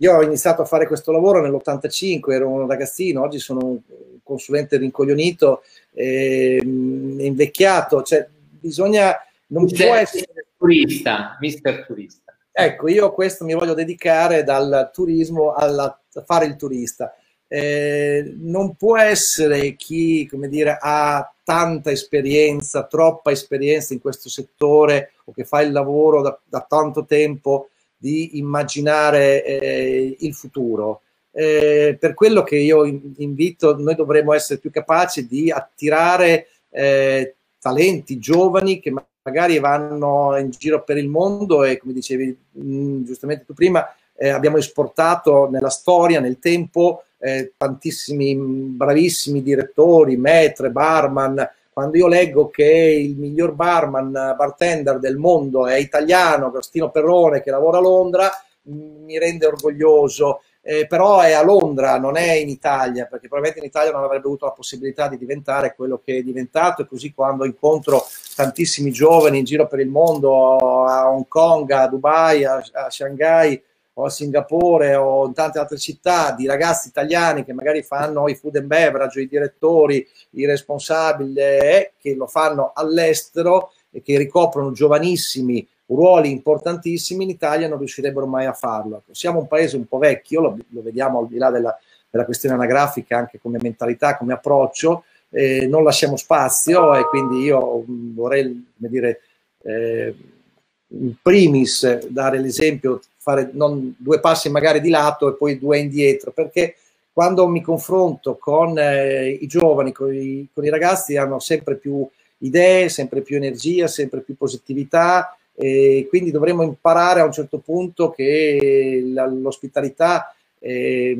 io ho iniziato a fare questo lavoro nell'85, ero un ragazzino, oggi sono un consulente rincoglionito, eh, invecchiato, cioè bisogna, non mister, può essere... Turista, mister turista. Ecco, io a questo mi voglio dedicare dal turismo alla, a fare il turista. Eh, non può essere chi, come dire, ha tanta esperienza, troppa esperienza in questo settore o che fa il lavoro da, da tanto tempo di immaginare eh, il futuro. Eh, per quello che io invito, noi dovremmo essere più capaci di attirare eh, talenti giovani che magari vanno in giro per il mondo e come dicevi mh, mm, giustamente tu prima, eh, abbiamo esportato nella storia, nel tempo, eh, tantissimi bravissimi direttori, maître, barman. Quando io leggo che il miglior barman, bartender del mondo è italiano, Agostino Perrone, che lavora a Londra, mi rende orgoglioso. Eh, però è a Londra, non è in Italia, perché probabilmente in Italia non avrebbe avuto la possibilità di diventare quello che è diventato e così quando incontro tantissimi giovani in giro per il mondo, a Hong Kong, a Dubai, a, a Shanghai, o a Singapore o in tante altre città di ragazzi italiani che magari fanno i food and beverage, i direttori, i responsabili, eh, che lo fanno all'estero e che ricoprono giovanissimi ruoli importantissimi, in Italia non riuscirebbero mai a farlo. Ecco, siamo un paese un po' vecchio, lo, lo vediamo al di là della, della, questione anagrafica anche come mentalità, come approccio, eh, non lasciamo spazio e quindi io vorrei, come dire, eh, in primis dare l'esempio fare non due passi magari di lato e poi due indietro, perché quando mi confronto con eh, i giovani, con i, con i, ragazzi, hanno sempre più idee, sempre più energia, sempre più positività e quindi dovremmo imparare a un certo punto che la, l'ospitalità eh,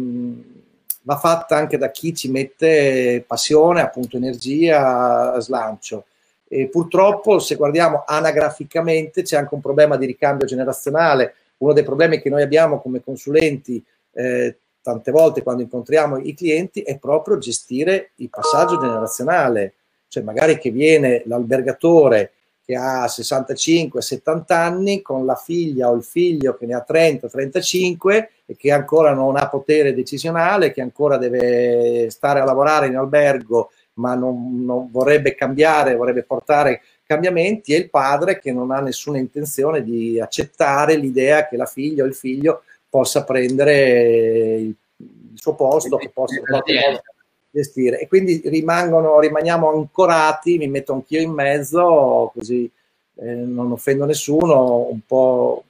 va fatta anche da chi ci mette passione, appunto energia, slancio. E purtroppo se guardiamo anagraficamente c'è anche un problema di ricambio generazionale, uno dei problemi che noi abbiamo come consulenti eh, tante volte quando incontriamo i clienti è proprio gestire il passaggio generazionale, cioè magari che viene l'albergatore che ha 65-70 anni con la figlia o il figlio che ne ha 30-35 e che ancora non ha potere decisionale, che ancora deve stare a lavorare in albergo ma non, non vorrebbe cambiare, vorrebbe portare cambiamenti e il padre che non ha nessuna intenzione di accettare l'idea che la figlia o il figlio possa prendere il, il suo posto, che possa gestire. E quindi rimangono, rimaniamo ancorati, mi metto anch'io in mezzo, così eh, non offendo nessuno, un po'.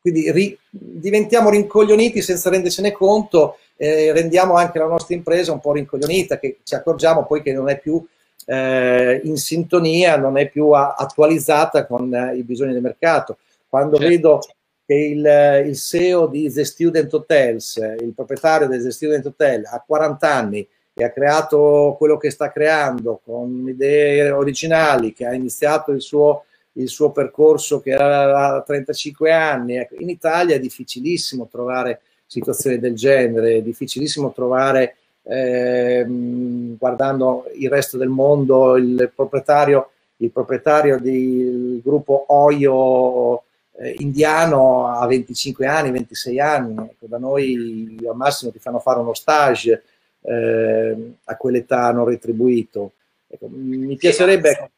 Quindi ri, diventiamo rincoglioniti senza rendercene conto, eh, rendiamo anche la nostra impresa un po' rincoglionita, che ci accorgiamo poi che non è più eh, in sintonia, non è più a, attualizzata con eh, i bisogni del mercato. Quando certo. vedo che il, il, CEO di The Student Hotels, il proprietario del The Student Hotel, ha 40 anni e ha creato quello che sta creando con idee originali, che ha iniziato il suo, il suo percorso che ha 35 anni. Ecco, in Italia è difficilissimo trovare situazioni del genere, è difficilissimo trovare ehm, guardando il resto del mondo, il proprietario, il proprietario del gruppo Oio eh, indiano a 25 anni, 26 anni, ecco, da noi al massimo ti fanno fare uno stage eh, a quell'età non retribuito. Ecco, mi piacerebbe...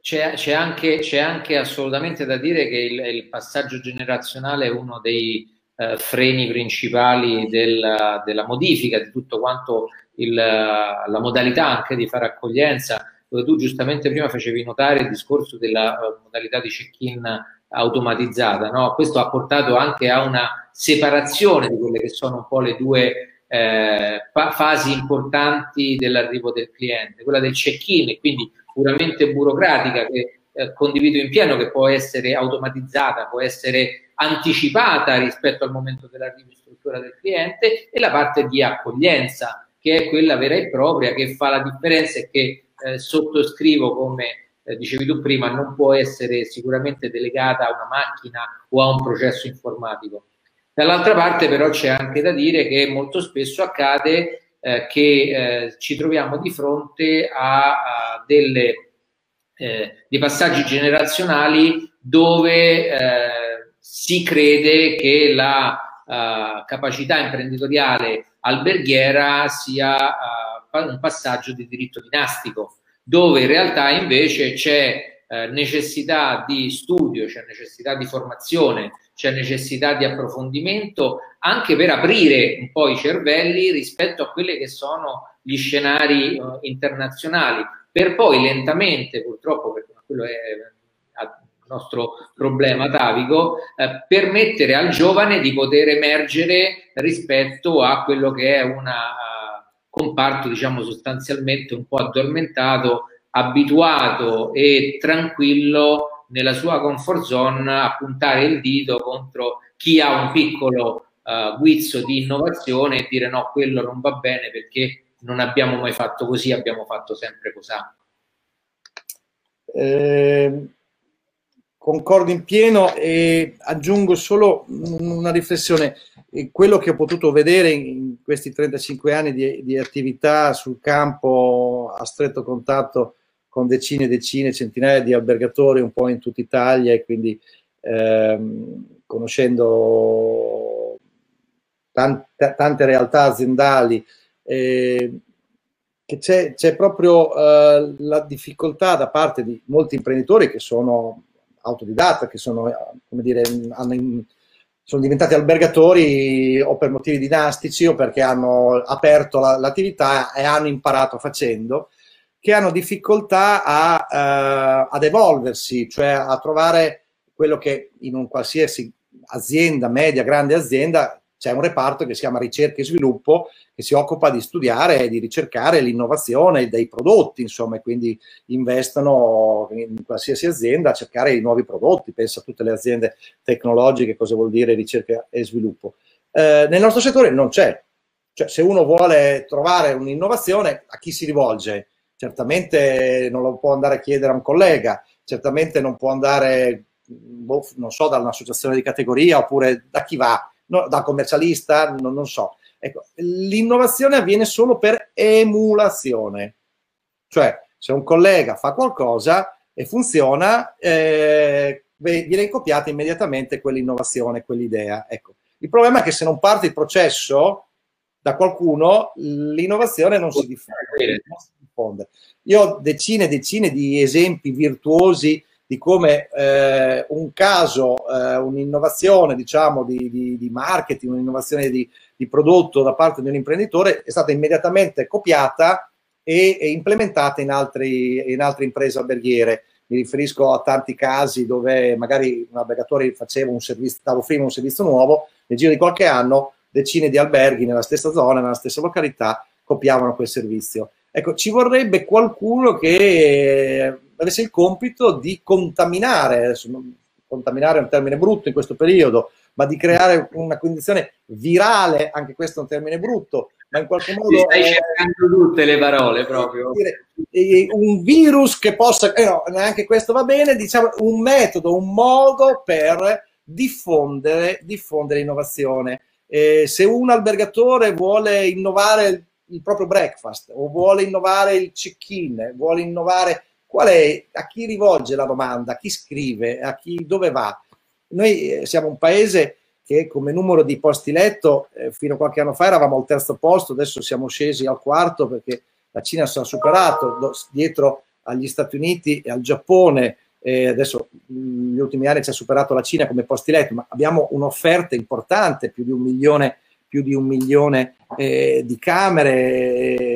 C'è, c'è, anche, c'è, anche, assolutamente da dire che il, il passaggio generazionale è uno dei eh, freni principali del, della modifica di tutto quanto il, la modalità anche di fare accoglienza, dove tu giustamente prima facevi notare il discorso della uh, modalità di check-in automatizzata. No? Questo ha portato anche a una separazione di quelle che sono un po' le due eh, fasi importanti dell'arrivo del cliente, quella del check-in quindi puramente burocratica che eh, condivido in pieno, che può essere automatizzata, può essere anticipata rispetto al momento dell'arrivo in struttura del cliente e la parte di accoglienza che è quella vera e propria che fa la differenza e che eh, sottoscrivo come eh, dicevi tu prima, non può essere sicuramente delegata a una macchina o a un processo informatico. Dall'altra parte però c'è anche da dire che molto spesso accade eh, che eh, ci troviamo di fronte a, a delle, eh, dei passaggi generazionali dove eh, si crede che la uh, capacità imprenditoriale alberghiera sia uh, un passaggio di diritto dinastico, dove in realtà invece c'è uh, necessità di studio, c'è necessità di formazione, c'è necessità di approfondimento anche per aprire un po' i cervelli rispetto a quelli che sono gli scenari internazionali, per poi lentamente, purtroppo, quello è nostro problema atavico, eh, permettere al giovane di poter emergere rispetto a quello che è un uh, comparto, diciamo, sostanzialmente un po' addormentato, abituato e tranquillo nella sua comfort zone a puntare il dito contro chi ha un piccolo uh, guizzo di innovazione e dire no, quello non va bene perché non abbiamo mai fatto così, abbiamo fatto sempre così. Eh, concordo in pieno e aggiungo solo una riflessione. Quello che ho potuto vedere in questi 35 anni di, di attività sul campo a stretto contatto con decine e decine, centinaia di albergatori un po' in tutta Italia e quindi ehm, conoscendo tante, tante, realtà aziendali, eh, che c'è, c'è proprio eh, la difficoltà da parte di molti imprenditori che sono autodidatta, che sono, come dire, hanno, sono diventati albergatori o per motivi dinastici o perché hanno aperto la, l'attività e hanno imparato facendo, che hanno difficoltà a, uh, ad evolversi, cioè a trovare quello che in un qualsiasi azienda, media, grande azienda, c'è un reparto che si chiama ricerca e sviluppo che si occupa di studiare e di ricercare l'innovazione dei prodotti, insomma, e quindi investono in qualsiasi azienda a cercare i nuovi prodotti, pensa a tutte le aziende tecnologiche, cosa vuol dire ricerca e sviluppo. Eh, nel nostro settore non c'è, cioè se uno vuole trovare un'innovazione, a chi si rivolge? Certamente non lo può andare a chiedere a un collega, certamente non può andare, boh, non so, da un'associazione di categoria oppure da chi va, no, da commercialista, no, non so. Ecco, l'innovazione avviene solo per emulazione, cioè se un collega fa qualcosa e funziona, eh, viene copiata immediatamente quell'innovazione, quell'idea. Ecco. Il problema è che se non parte il processo da qualcuno, l'innovazione non si diffonde. Non si diffonde. Io ho decine e decine di esempi virtuosi di come eh, un caso, eh, un'innovazione diciamo, di, di, di marketing, un'innovazione di, di, prodotto da parte di un imprenditore è stata immediatamente copiata e, e implementata in, altri, in, altre imprese alberghiere. Mi riferisco a tanti casi dove magari un albergatore faceva un servizio, offrendo un servizio nuovo, nel giro di qualche anno decine di alberghi nella stessa zona, nella stessa località, copiavano quel servizio. Ecco, ci vorrebbe qualcuno che avesse il compito di contaminare, contaminare è un termine brutto in questo periodo, ma di creare una condizione virale, anche questo è un termine brutto, ma in qualche modo... stai eh, cercando tutte le parole proprio. Dire, un virus che possa, eh no, neanche questo va bene, diciamo un metodo, un modo per diffondere, diffondere innovazione. Eh, se un albergatore vuole innovare il proprio breakfast o vuole innovare il check-in, vuole innovare qual è, a chi rivolge la domanda, a chi scrive, a chi, dove va. Noi eh, siamo un paese che come numero di posti letto eh, fino a qualche anno fa eravamo al terzo posto, adesso siamo scesi al quarto perché la Cina ci ha superato do, dietro agli Stati Uniti e al Giappone, eh, adesso negli ultimi anni ci ha superato la Cina come posti letto, ma abbiamo un'offerta importante, più di un milione, di un milione eh, di camere,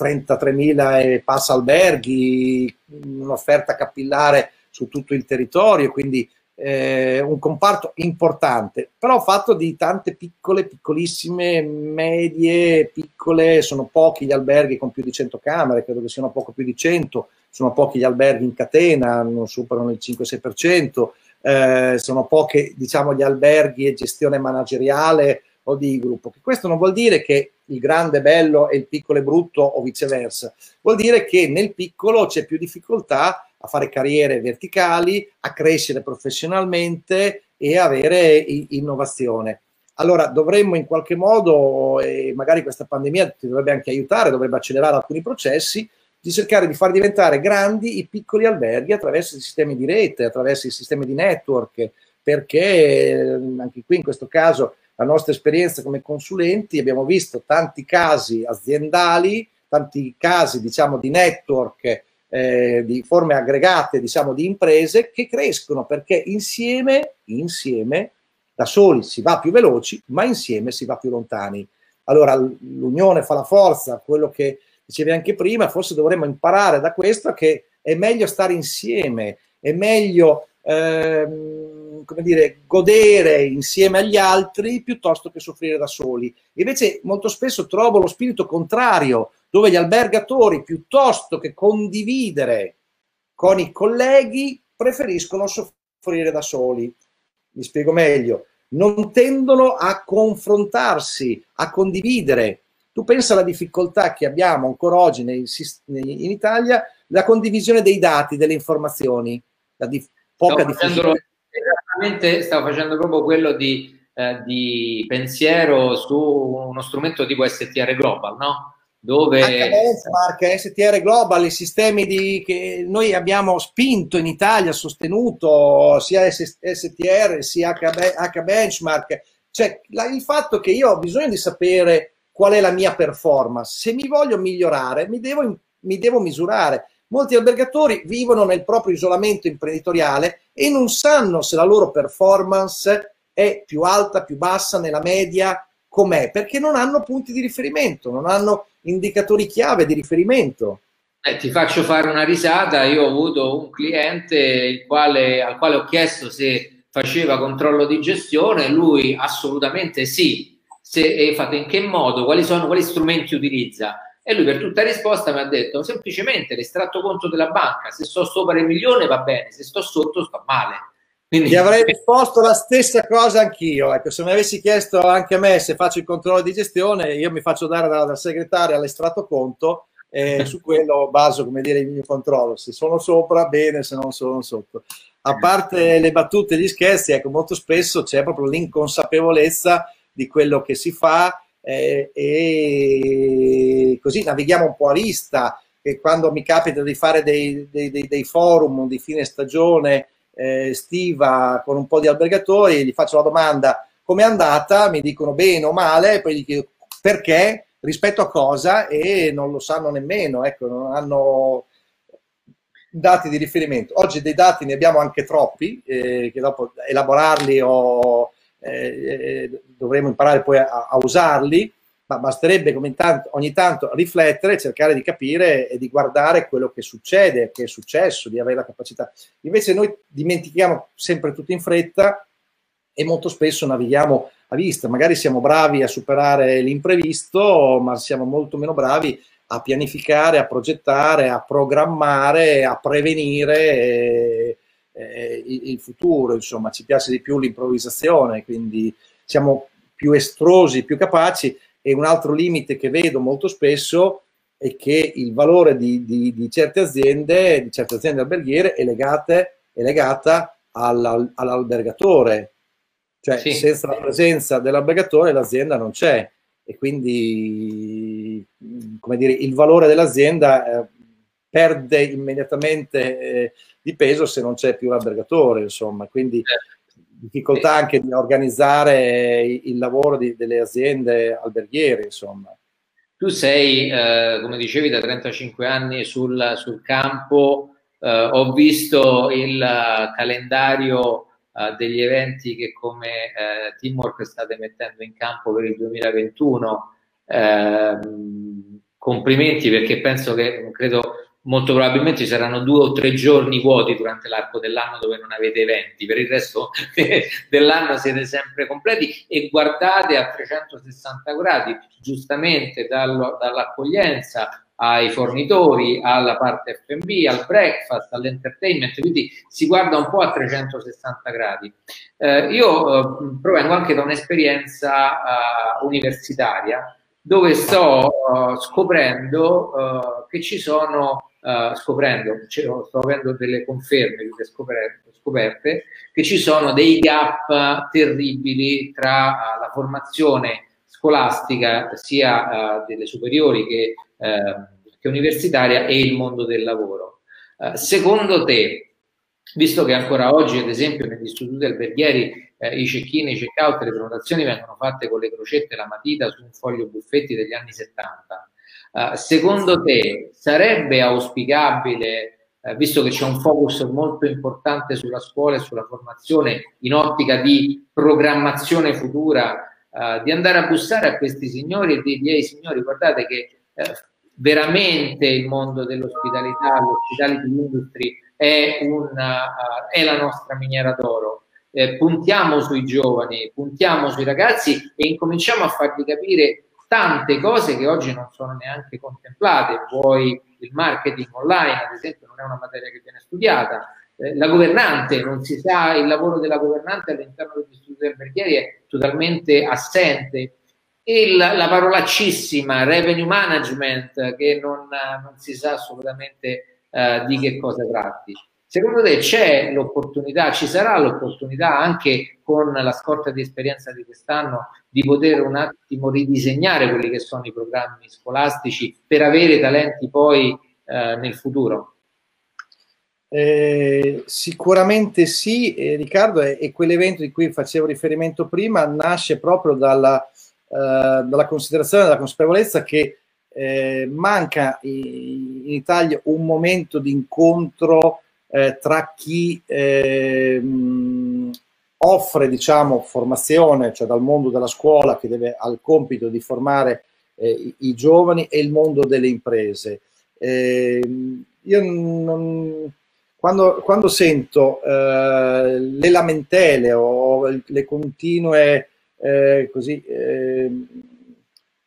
33.000 e passa alberghi, un'offerta capillare su tutto il territorio, quindi eh, un comparto importante, però fatto di tante piccole, piccolissime, medie, piccole, sono pochi gli alberghi con più di 100 camere, credo che siano poco più di 100, sono pochi gli alberghi in catena, non superano il 5-6%, eh, sono pochi diciamo gli alberghi e gestione manageriale o di gruppo. Questo non vuol dire che il grande è bello e il piccolo è brutto o viceversa, vuol dire che nel piccolo c'è più difficoltà a fare carriere verticali, a crescere professionalmente e avere innovazione. Allora dovremmo in qualche modo, e magari questa pandemia ti dovrebbe anche aiutare, dovrebbe accelerare alcuni processi, di cercare di far diventare grandi i piccoli alberghi attraverso i sistemi di rete, attraverso i sistemi di network, perché anche qui in questo caso la nostra esperienza come consulenti abbiamo visto tanti casi aziendali, tanti casi diciamo di network eh, di forme aggregate diciamo, di imprese che crescono perché insieme, insieme, da soli si va più veloci, ma insieme si va più lontani. Allora l'unione fa la forza, quello che dicevi anche prima, forse dovremmo imparare da questo che è meglio stare insieme, è meglio ehm, come dire, godere insieme agli altri piuttosto che soffrire da soli. Invece molto spesso trovo lo spirito contrario, dove gli albergatori, piuttosto che condividere con i colleghi, preferiscono soffrire da soli. Mi spiego meglio, non tendono a confrontarsi, a condividere. Tu pensa alla difficoltà che abbiamo ancora oggi nei, in Italia, la condivisione dei dati, delle informazioni, la dif- poca difficoltà. Esattamente, stavo facendo proprio quello di, eh, di pensiero su uno strumento tipo STR Global, no? dove... Benchmark, STR Global, i sistemi di, che noi abbiamo spinto in Italia, sostenuto sia STR sia H Benchmark, cioè la, il fatto che io ho bisogno di sapere qual è la mia performance, se mi voglio migliorare mi devo, mi devo misurare. Molti albergatori vivono nel proprio isolamento imprenditoriale e non sanno se la loro performance è più alta, più bassa, nella media, com'è, perché non hanno punti di riferimento, non hanno indicatori chiave di riferimento. Eh, ti faccio fare una risata, io ho avuto un cliente quale, al quale ho chiesto se faceva controllo di gestione, lui assolutamente sì, se, e fate in che modo, quali sono, quali strumenti utilizza? E lui per tutta risposta mi ha detto semplicemente l'estratto conto della banca, se sto sopra il milione va bene, se sto sotto sta male. Quindi... Ti avrei risposto la stessa cosa anch'io. Ecco, se mi avessi chiesto anche a me se faccio il controllo di gestione, io mi faccio dare dal, dal segretario all'estratto conto e su quello baso, come dire, il mio controllo. Se sono sopra, bene, se non sono sotto. A parte le battute e gli scherzi, ecco, molto spesso c'è proprio l'inconsapevolezza di quello che si fa eh, e così navighiamo un po' a vista. E quando mi capita di fare dei, dei, dei, dei forum di fine stagione eh, estiva con un po' di albergatori, gli faccio la domanda come è andata, mi dicono bene o male, poi gli chiedo perché, rispetto a cosa, e non lo sanno nemmeno, ecco, non hanno dati di riferimento. Oggi dei dati ne abbiamo anche troppi, eh, che dopo elaborarli o eh, eh dovremo imparare poi a, a usarli, ma basterebbe tanto, ogni tanto riflettere, cercare di capire e di guardare quello che succede, che è successo, di avere la capacità. Invece noi dimentichiamo sempre tutto in fretta e molto spesso navighiamo a vista. Magari siamo bravi a superare l'imprevisto, ma siamo molto meno bravi a pianificare, a progettare, a programmare, a prevenire eh, eh, il futuro. Insomma, ci piace di più l'improvvisazione, quindi siamo più estrosi, più capaci e un altro limite che vedo molto spesso è che il valore di, di, di certe aziende, di certe aziende alberghiere, è, legate, è legata all, all'albergatore. Cioè, sì. senza la presenza dell'albergatore l'azienda non c'è e quindi, come dire, il valore dell'azienda eh, perde immediatamente eh, di peso se non c'è più l'albergatore, insomma, quindi certo. Difficoltà anche di organizzare il lavoro di, delle aziende alberghiere, insomma. Tu sei, eh, come dicevi, da 35 anni sul, sul campo, eh, ho visto il calendario eh, degli eventi che come eh, Teamwork state mettendo in campo per il 2021. Ehm, complimenti perché penso che, credo, molto probabilmente ci saranno due o tre giorni vuoti durante l'arco dell'anno dove non avete eventi, per il resto dell'anno siete sempre completi e guardate a 360 gradi, giustamente dall'accoglienza ai fornitori, alla parte F&B, al breakfast, all'entertainment, quindi si guarda un po' a 360 gradi. Eh, io eh, provengo anche da un'esperienza eh, universitaria dove sto uh, scoprendo uh, che ci sono uh, scoprendo, sto avendo delle conferme che scoperte, scoperte, che ci sono dei gap terribili tra uh, la formazione scolastica, sia uh, delle superiori che, che, universitaria, e il mondo del lavoro. secondo te, visto che ancora oggi, ad esempio, negli istituti alberghieri eh, i check-in, i check-out, le prenotazioni vengono fatte con le crocette e la matita su un foglio buffetti degli anni 70, Uh, secondo te sarebbe auspicabile, uh, visto che c'è un focus molto importante sulla scuola e sulla formazione in ottica di programmazione futura, uh, di andare a bussare a questi signori e di dire signori guardate che veramente il mondo dell'ospitalità, l'hospitality industry è, una, è la nostra miniera d'oro. Eh, puntiamo sui giovani, puntiamo sui ragazzi e incominciamo a fargli capire tante cose che oggi non sono neanche contemplate, poi il marketing online, ad esempio, non è una materia che viene studiata, eh, la governante, non si sa, il lavoro della governante all'interno degli studi alberghieri è totalmente assente, e la, la parolaccissima revenue management che non, non si sa assolutamente eh, di che cosa tratti. Secondo te c'è l'opportunità, ci sarà l'opportunità anche con la scorta di esperienza di quest'anno di poter un attimo ridisegnare quelli che sono i programmi scolastici per avere talenti poi eh, nel futuro? Eh, sicuramente sì, eh, Riccardo, e, e, quell'evento di cui facevo riferimento prima nasce proprio dalla, eh, dalla considerazione, dalla consapevolezza che eh, manca in, in Italia un momento di incontro eh, tra chi eh, offre diciamo, formazione, cioè dal mondo della scuola che deve, ha il compito di formare eh, i, i, giovani e il mondo delle imprese. Ehm, io non, quando, quando, sento eh, le lamentele o le continue eh, così, ehm,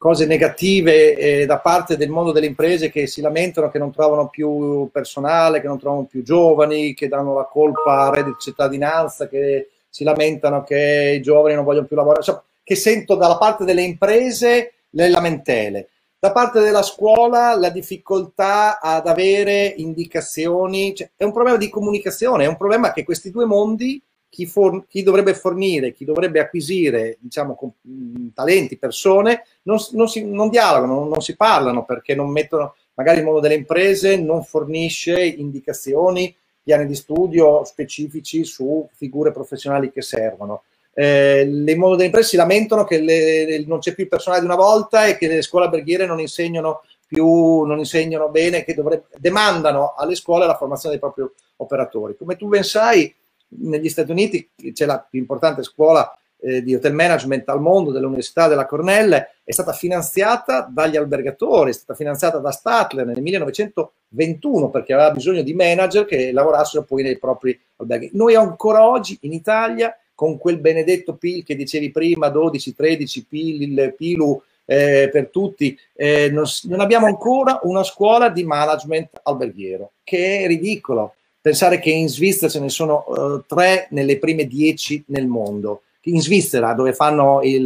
cose negative eh, da parte del mondo delle imprese che si lamentano che non trovano più personale, che non trovano più giovani, che danno la colpa a reddito cittadinanza, che si lamentano che i giovani non vogliono più lavorare, cioè, che sento dalla parte delle imprese le lamentele. Da parte della scuola la difficoltà ad avere indicazioni, cioè, è un problema di comunicazione, è un problema che questi due mondi chi, for, chi, dovrebbe fornire, chi dovrebbe acquisire diciamo, con, mh, talenti, persone, non, non, si, non dialogano, non, non, si parlano perché non mettono, magari il mondo delle imprese non fornisce indicazioni, piani di studio specifici su figure professionali che servono. Eh, il mondo delle imprese si lamentano che le, non c'è più il personale di una volta e che le scuole alberghiere non insegnano più, non insegnano bene, che dovrebbe, demandano alle scuole la formazione dei propri operatori. Come tu ben sai, negli Stati Uniti c'è la più importante scuola eh, di hotel management al mondo dell'Università della Cornell, è stata finanziata dagli albergatori, è stata finanziata da Statler nel 1921 perché aveva bisogno di manager che lavorassero poi nei propri alberghi. Noi ancora oggi in Italia, con quel benedetto PIL che dicevi prima, 12-13 PIL, il PILU eh, per tutti, eh, non, non abbiamo ancora una scuola di management alberghiero, che è ridicolo pensare che in Svizzera ce ne sono uh, tre nelle prime dieci nel mondo. In Svizzera, dove fanno il,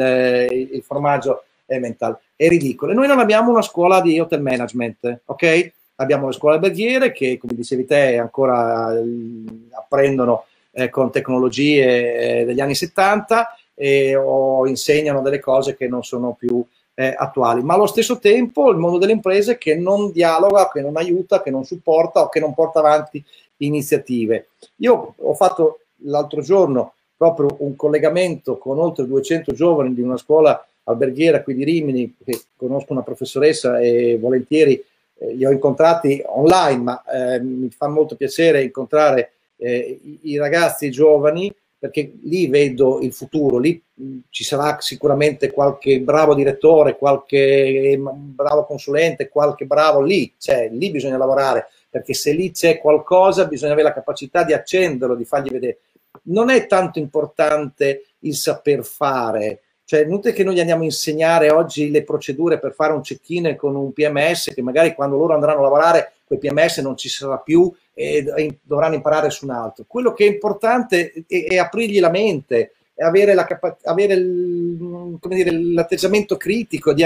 il formaggio Emmental, è ridicolo. E noi non abbiamo una scuola di hotel management, ok? Abbiamo le scuole alberghiere che, come dicevi te, ancora uh, apprendono eh, con tecnologie eh, degli anni 70 e, o insegnano delle cose che non sono più eh, attuali, ma allo stesso tempo il mondo delle imprese che non dialoga, che non aiuta, che non supporta o che non porta avanti iniziative. Io ho fatto l'altro giorno proprio un collegamento con oltre 200 giovani di una scuola alberghiera qui di Rimini, che conosco una professoressa e volentieri eh, li ho incontrati online, ma eh, mi fa molto piacere incontrare eh, i, i, ragazzi giovani perché lì vedo il futuro, lì mh, ci sarà sicuramente qualche bravo direttore, qualche bravo consulente, qualche bravo lì, cioè lì bisogna lavorare perché se lì c'è qualcosa bisogna avere la capacità di accenderlo, di fargli vedere. Non è tanto importante il saper fare, cioè, inutile che noi andiamo a insegnare oggi le procedure per fare un check-in con un PMS, che magari quando loro andranno a lavorare quel PMS non ci sarà più e dovranno imparare su un altro. Quello che è importante è, è aprirgli la mente, è avere, la capa- avere il, dire, l'atteggiamento critico, di,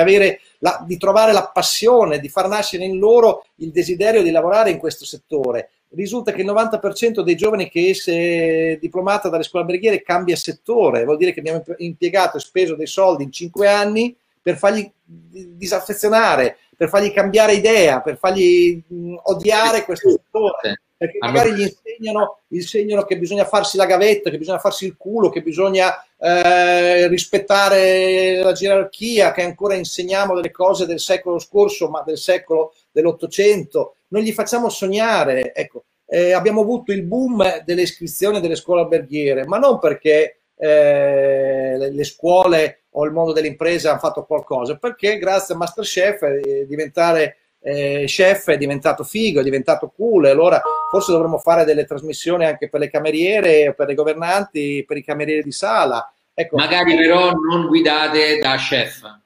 la, di trovare la passione, di far nascere in loro il desiderio di lavorare in questo settore. Risulta che il 90% dei giovani che esce diplomata dalle scuole alberghiere cambia settore, vuol dire che abbiamo impiegato e speso dei soldi in 5 anni per fargli disaffezionare, per fargli cambiare idea, per fargli odiare questo settore. Perché magari gli insegnano, gli insegnano che bisogna farsi la gavetta, che bisogna farsi il culo, che bisogna eh, rispettare la gerarchia, che ancora insegniamo delle cose del secolo scorso, ma del secolo dell'Ottocento non gli facciamo sognare. Ecco, eh, abbiamo avuto il boom delle iscrizioni delle scuole alberghiere, ma non perché eh, le, le, scuole o il mondo dell'impresa hanno fatto qualcosa, perché grazie a Masterchef eh, diventare eh, chef è diventato figo, è diventato cool, allora forse dovremmo fare delle trasmissioni anche per le cameriere, per i governanti, per i camerieri di sala. Ecco, Magari però non guidate da chef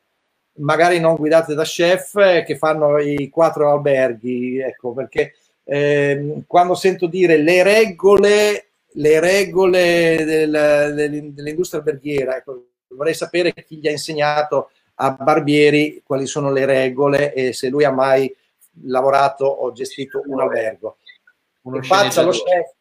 magari non guidate da chef eh, che fanno i quattro alberghi, ecco, perché eh, quando sento dire le regole, le regole del, dell'industria alberghiera, ecco, vorrei sapere chi gli ha insegnato a Barbieri quali sono le regole e se lui ha mai lavorato o gestito un albergo. Uno faccia lo chef,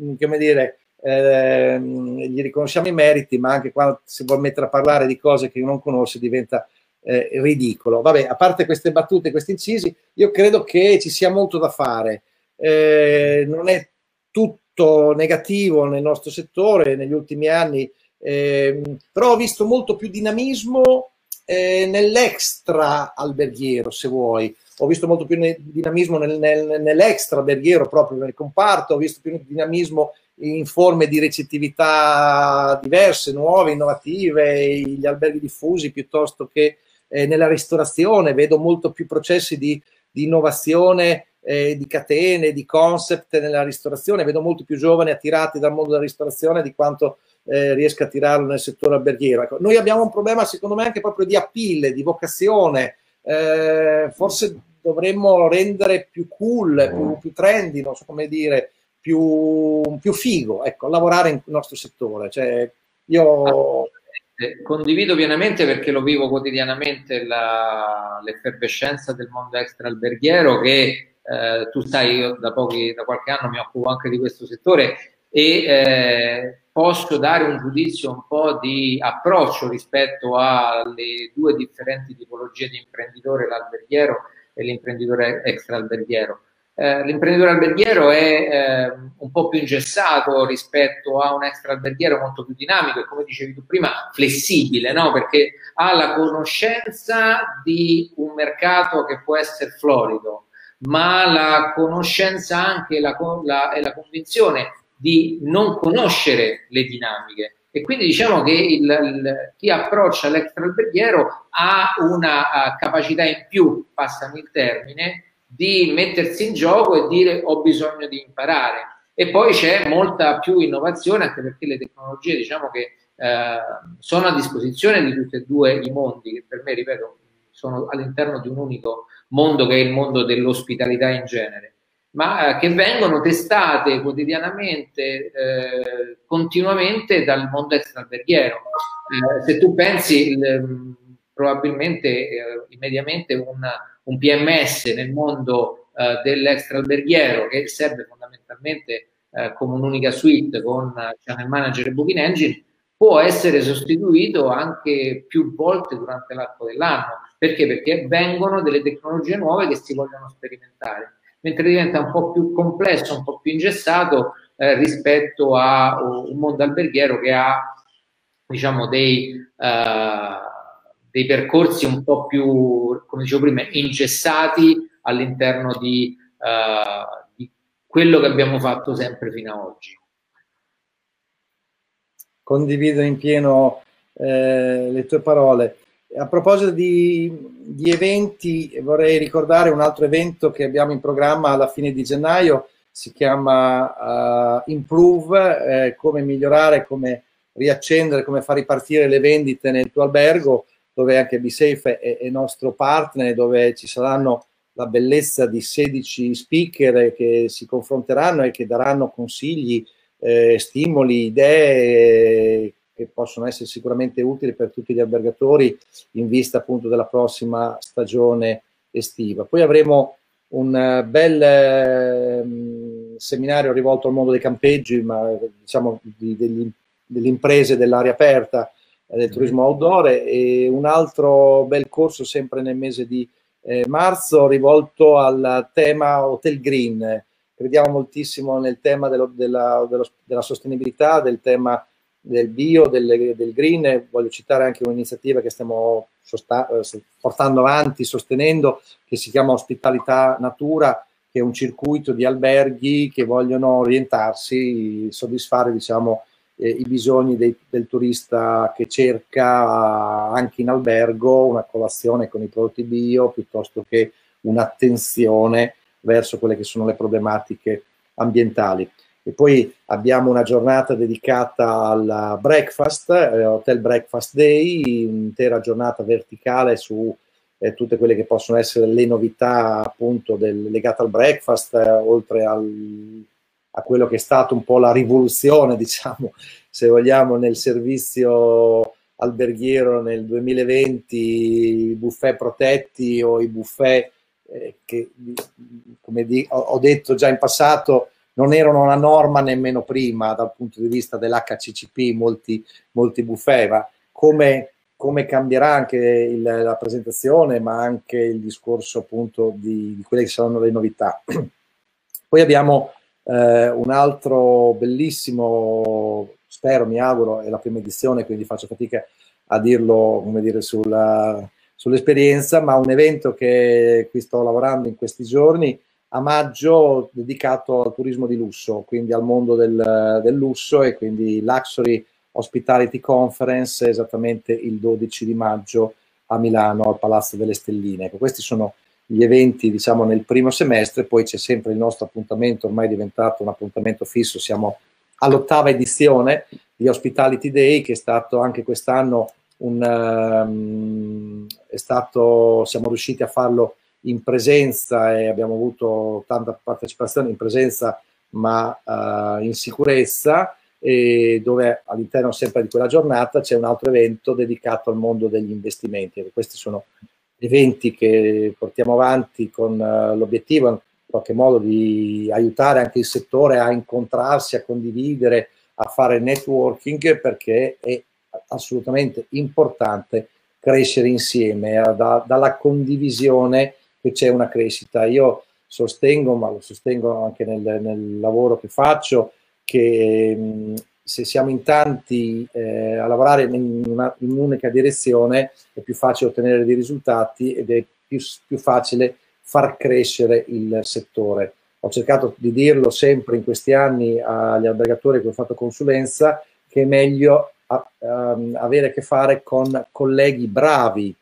mm, come dire, eh, gli riconosciamo i meriti, ma anche quando si vuole mettere a parlare di cose che non conosce diventa eh, ridicolo. Vabbè, a parte queste battute, questi incisi, io credo che ci sia molto da fare. Eh, non è tutto negativo nel nostro settore negli ultimi anni, eh, però ho visto molto più dinamismo eh, nell'extra alberghiero, se vuoi. Ho visto molto più dinamismo nel, nel, nell'extra alberghiero, proprio nel comparto, ho visto più dinamismo in forme di recettività diverse, nuove, innovative, gli alberghi diffusi piuttosto che eh, nella ristorazione, vedo molto più processi di, di innovazione, eh, di catene, di concept nella ristorazione, vedo molto più giovani attirati dal mondo della ristorazione di quanto eh, riesca a tirarlo nel settore alberghiero. Ecco, noi abbiamo un problema secondo me anche proprio di appeal, di vocazione, eh, forse dovremmo rendere più cool, più, più trendy, non so come dire, più, più figo, ecco, lavorare in nostro settore. Cioè, io Condivido pienamente perché lo vivo quotidianamente la, l'effervescenza del mondo extra alberghiero che eh, tu sai, io da, pochi, da qualche anno mi occupo anche di questo settore e eh, posso dare un giudizio un po' di approccio rispetto alle due differenti tipologie di imprenditore, l'alberghiero e l'imprenditore extra alberghiero eh, l'imprenditore alberghiero è eh, un po' più ingessato rispetto a un extra alberghiero molto più dinamico e come dicevi tu prima flessibile, no? perché ha la conoscenza di un mercato che può essere florido, ma la conoscenza anche la, la, e la convinzione di non conoscere le dinamiche. E quindi diciamo che il, il, chi approccia l'extra alberghiero ha una uh, capacità in più, passami il termine, di mettersi in gioco e dire ho bisogno di imparare. E poi c'è molta più innovazione anche perché le tecnologie diciamo che eh, sono a disposizione di tutti e due i mondi, che per me, ripeto, sono all'interno di un unico mondo che è il mondo dell'ospitalità in genere, ma eh, che vengono testate quotidianamente, eh, continuamente dal mondo extraalberghiero. Eh, se tu pensi, il, probabilmente eh, immediatamente una un PMS nel mondo eh, dell'extra-alberghiero che serve fondamentalmente eh, come un'unica suite con Channel Manager e Booking Engine può essere sostituito anche più volte durante l'arco dell'anno. Perché? Perché vengono delle tecnologie nuove che si vogliono sperimentare, mentre diventa un po' più complesso, un po' più ingessato eh, rispetto a un mondo alberghiero che ha diciamo dei, uh, dei percorsi un po' più, come dicevo prima, ingessati all'interno di, uh, di quello che abbiamo fatto sempre fino ad oggi condivido in pieno eh, le tue parole. A proposito di, di, eventi, vorrei ricordare un altro evento che abbiamo in programma alla fine di gennaio, si chiama uh, Improve, eh, come migliorare, come riaccendere, come far ripartire le vendite nel tuo albergo, dove anche BeSafe è, è nostro partner, dove ci saranno la bellezza di 16 speaker che si confronteranno e che daranno consigli eh, stimoli, idee che possono essere sicuramente utili per tutti gli albergatori in vista appunto della prossima stagione estiva. Poi avremo un eh, bel eh, seminario rivolto al mondo dei campeggi, ma diciamo di, degli, delle imprese dell'aria aperta, eh, del turismo outdoor e un altro bel corso sempre nel mese di eh, marzo rivolto al tema Hotel Green, crediamo moltissimo nel tema dello, della, dello, della, sostenibilità, del tema del bio, del, del green. Voglio citare anche un'iniziativa che stiamo sosta- eh, portando avanti, sostenendo, che si chiama Ospitalità Natura, che è un circuito di alberghi che vogliono orientarsi, soddisfare diciamo, eh, i bisogni dei, del turista che cerca anche in albergo una colazione con i prodotti bio piuttosto che un'attenzione verso quelle che sono le problematiche ambientali. E poi abbiamo una giornata dedicata al breakfast, eh, Hotel Breakfast Day, un'intera giornata verticale su eh, tutte quelle che possono essere le novità appunto del, legate al breakfast, eh, oltre al, a quello che è stato un po' la rivoluzione, diciamo, se vogliamo, nel servizio alberghiero nel 2020, i buffet protetti o i buffet eh, che, come di, ho detto già in passato, non erano una norma nemmeno prima dal punto di vista dell'HCCP, molti, molti buffet, ma come, come cambierà anche il, la presentazione, ma anche il discorso appunto di, di quelle che saranno le novità. Poi abbiamo eh, un altro bellissimo, spero, mi auguro, è la prima edizione, quindi faccio fatica a dirlo, come dire, sulla sull'esperienza, ma un evento che qui sto lavorando in questi giorni a maggio dedicato al turismo di lusso, quindi al mondo del, del lusso e quindi Luxury Hospitality Conference esattamente il 12 di maggio a Milano al Palazzo delle Stelline. Ecco, questi sono gli eventi diciamo nel primo semestre, poi c'è sempre il nostro appuntamento, ormai diventato un appuntamento fisso, siamo all'ottava edizione di Hospitality Day che è stato anche quest'anno un, um, è stato, siamo riusciti a farlo in presenza e abbiamo avuto tanta partecipazione in presenza ma uh, in sicurezza e dove all'interno sempre di quella giornata c'è un altro evento dedicato al mondo degli investimenti. Questi sono eventi che portiamo avanti con uh, l'obiettivo in qualche modo di aiutare anche il settore a incontrarsi, a condividere, a fare networking perché è assolutamente importante crescere insieme, eh, da, dalla condivisione che c'è una crescita. Io sostengo, ma lo sostengo anche nel, nel lavoro che faccio, che mh, se siamo in tanti eh, a lavorare in, una, in, un'unica direzione è più facile ottenere dei risultati ed è più, più facile far crescere il settore. Ho cercato di dirlo sempre in questi anni agli albergatori che ho fatto consulenza che è meglio a, um, avere a che fare con colleghi bravi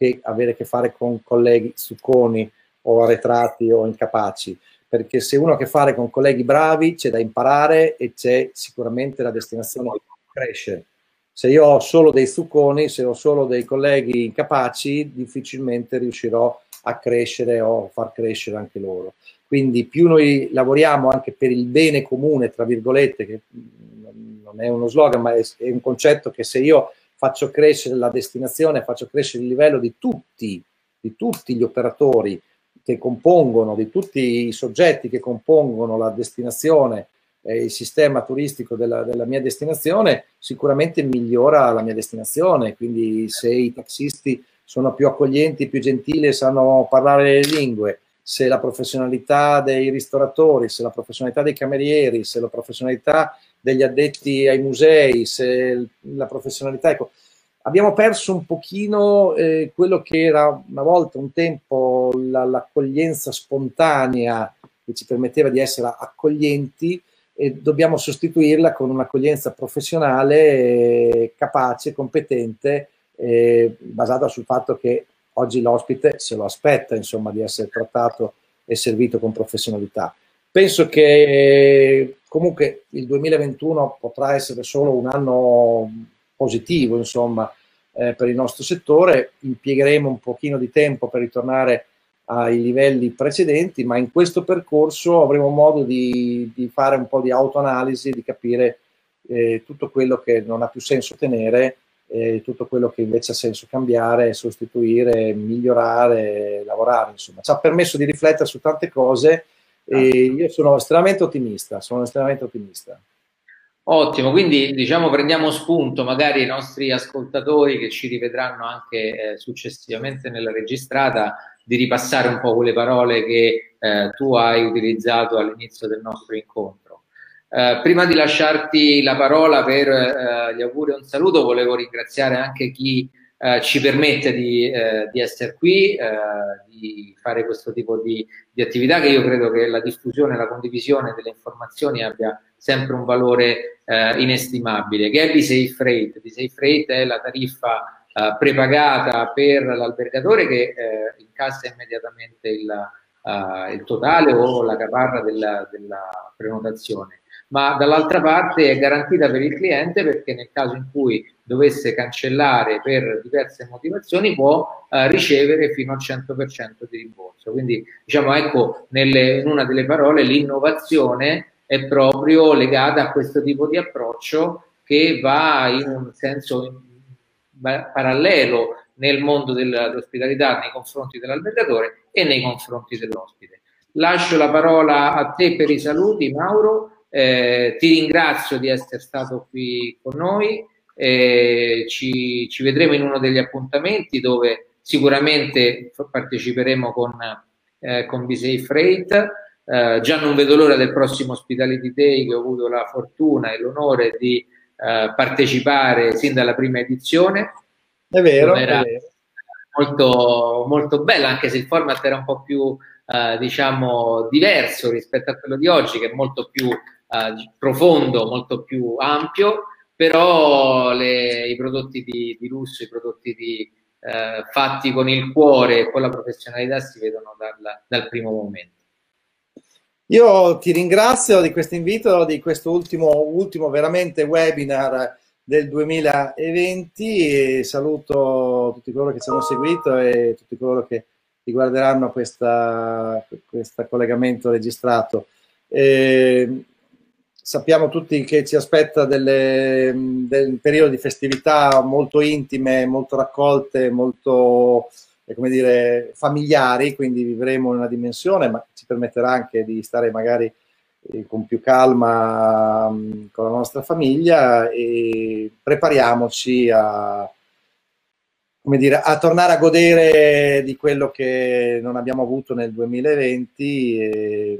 che avere a che fare con colleghi succoni o arretrati o incapaci, perché se uno ha a che fare con colleghi bravi c'è da imparare e c'è sicuramente la destinazione che cresce. Se io ho solo dei zucconi, se ho solo dei colleghi incapaci, difficilmente riuscirò a crescere o far crescere anche loro. Quindi più noi lavoriamo anche per il bene comune, tra virgolette, che non è uno slogan, ma è un concetto che se io faccio crescere la destinazione, faccio crescere il livello di tutti, di tutti gli operatori che compongono, di tutti i soggetti che compongono la destinazione eh, il sistema turistico della, della, mia destinazione, sicuramente migliora la mia destinazione. Quindi se i taxisti sono più accoglienti, più gentili, sanno parlare le lingue, se la professionalità dei ristoratori, se la professionalità dei camerieri, se la professionalità degli addetti ai musei, se la professionalità... Ecco, abbiamo perso un pochino eh, quello che era una volta, un tempo, la, l'accoglienza spontanea che ci permetteva di essere accoglienti e dobbiamo sostituirla con un'accoglienza professionale, eh, capace, competente, eh, basata sul fatto che oggi l'ospite se lo aspetta, insomma, di essere trattato e servito con professionalità. Penso che comunque il 2021 potrà essere solo un anno positivo, insomma, eh, per il nostro settore. Impiegheremo un pochino di tempo per ritornare ai livelli precedenti, ma in questo percorso avremo modo di, di fare un po' di autoanalisi, di capire eh, tutto quello che non ha più senso tenere, eh, tutto quello che invece ha senso cambiare, sostituire, migliorare, lavorare. Insomma, ci ha permesso di riflettere su tante cose e ah. io sono estremamente ottimista, sono estremamente ottimista. Ottimo, quindi diciamo prendiamo spunto magari i nostri ascoltatori che ci rivedranno anche eh, successivamente nella registrata di ripassare un po' quelle parole che eh, tu hai utilizzato all'inizio del nostro incontro. Eh, prima di lasciarti la parola per eh, gli auguri e un saluto, volevo ringraziare anche chi eh, ci permette di, eh, di essere qui, di fare questo tipo di, di attività che io credo che la diffusione e la condivisione delle informazioni abbia sempre un valore eh, inestimabile, che è B-Safe Freight. B-Safe Freight è la tariffa eh, prepagata per l'albergatore che eh, incassa immediatamente il, il, totale o la caparra della, della prenotazione ma dall'altra parte è garantita per il cliente perché nel caso in cui dovesse cancellare per diverse motivazioni può uh, ricevere fino al 100% di rimborso. Quindi diciamo ecco nelle, in una delle parole l'innovazione è proprio legata a questo tipo di approccio che va in un senso parallelo nel mondo dell'ospitalità nei confronti dell'albergatore e nei confronti dell'ospite. Lascio la parola a te per i saluti, Mauro. Eh, ti ringrazio di essere stato qui con noi. Eh, ci, ci, vedremo in uno degli appuntamenti dove sicuramente parteciperemo con, eh, con Bisei Freight. Eh, già non vedo l'ora del prossimo Hospitality Day che ho avuto la fortuna e l'onore di eh, partecipare sin dalla prima edizione. È vero, era è vero. Molto, molto bella, anche se il format era un po' più, eh, diciamo, diverso rispetto a quello di oggi, che è molto più eh, profondo, molto più ampio, però le, i prodotti di, di, lusso, i prodotti di, eh, fatti con il cuore e con la professionalità si vedono dal, dal primo momento. Io ti ringrazio di questo invito, di questo ultimo, ultimo veramente webinar del 2020 e saluto tutti coloro che ci hanno seguito e tutti coloro che riguarderanno questo collegamento registrato. E sappiamo tutti che ci aspetta delle, del periodo di festività molto intime, molto raccolte, molto come dire, familiari, quindi vivremo in una dimensione, ma ci permetterà anche di stare magari eh, con più calma um, con la nostra famiglia e prepariamoci a, come dire, a tornare a godere di quello che non abbiamo avuto nel 2020 e,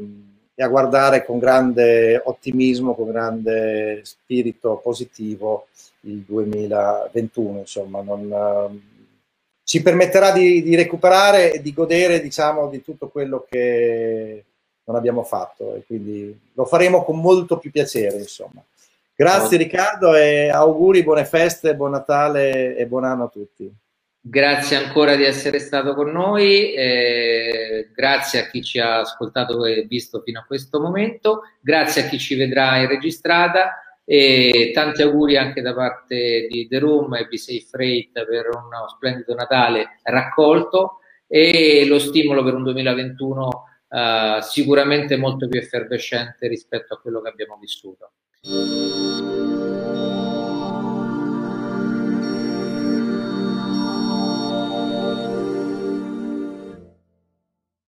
e a guardare con grande ottimismo, con grande spirito positivo il 2021, insomma, non, ci permetterà di, di, recuperare e di godere diciamo, di tutto quello che non abbiamo fatto e quindi lo faremo con molto più piacere insomma. Grazie Riccardo e auguri, buone feste, buon Natale e buon anno a tutti. Grazie ancora di essere stato con noi, eh, grazie a chi ci ha ascoltato e visto fino a questo momento, grazie a chi ci vedrà in registrata e tanti auguri anche da parte di The Room e B6 Freight per uno splendido Natale raccolto e lo stimolo per un 2021 uh, eh, sicuramente molto più effervescente rispetto a quello che abbiamo vissuto.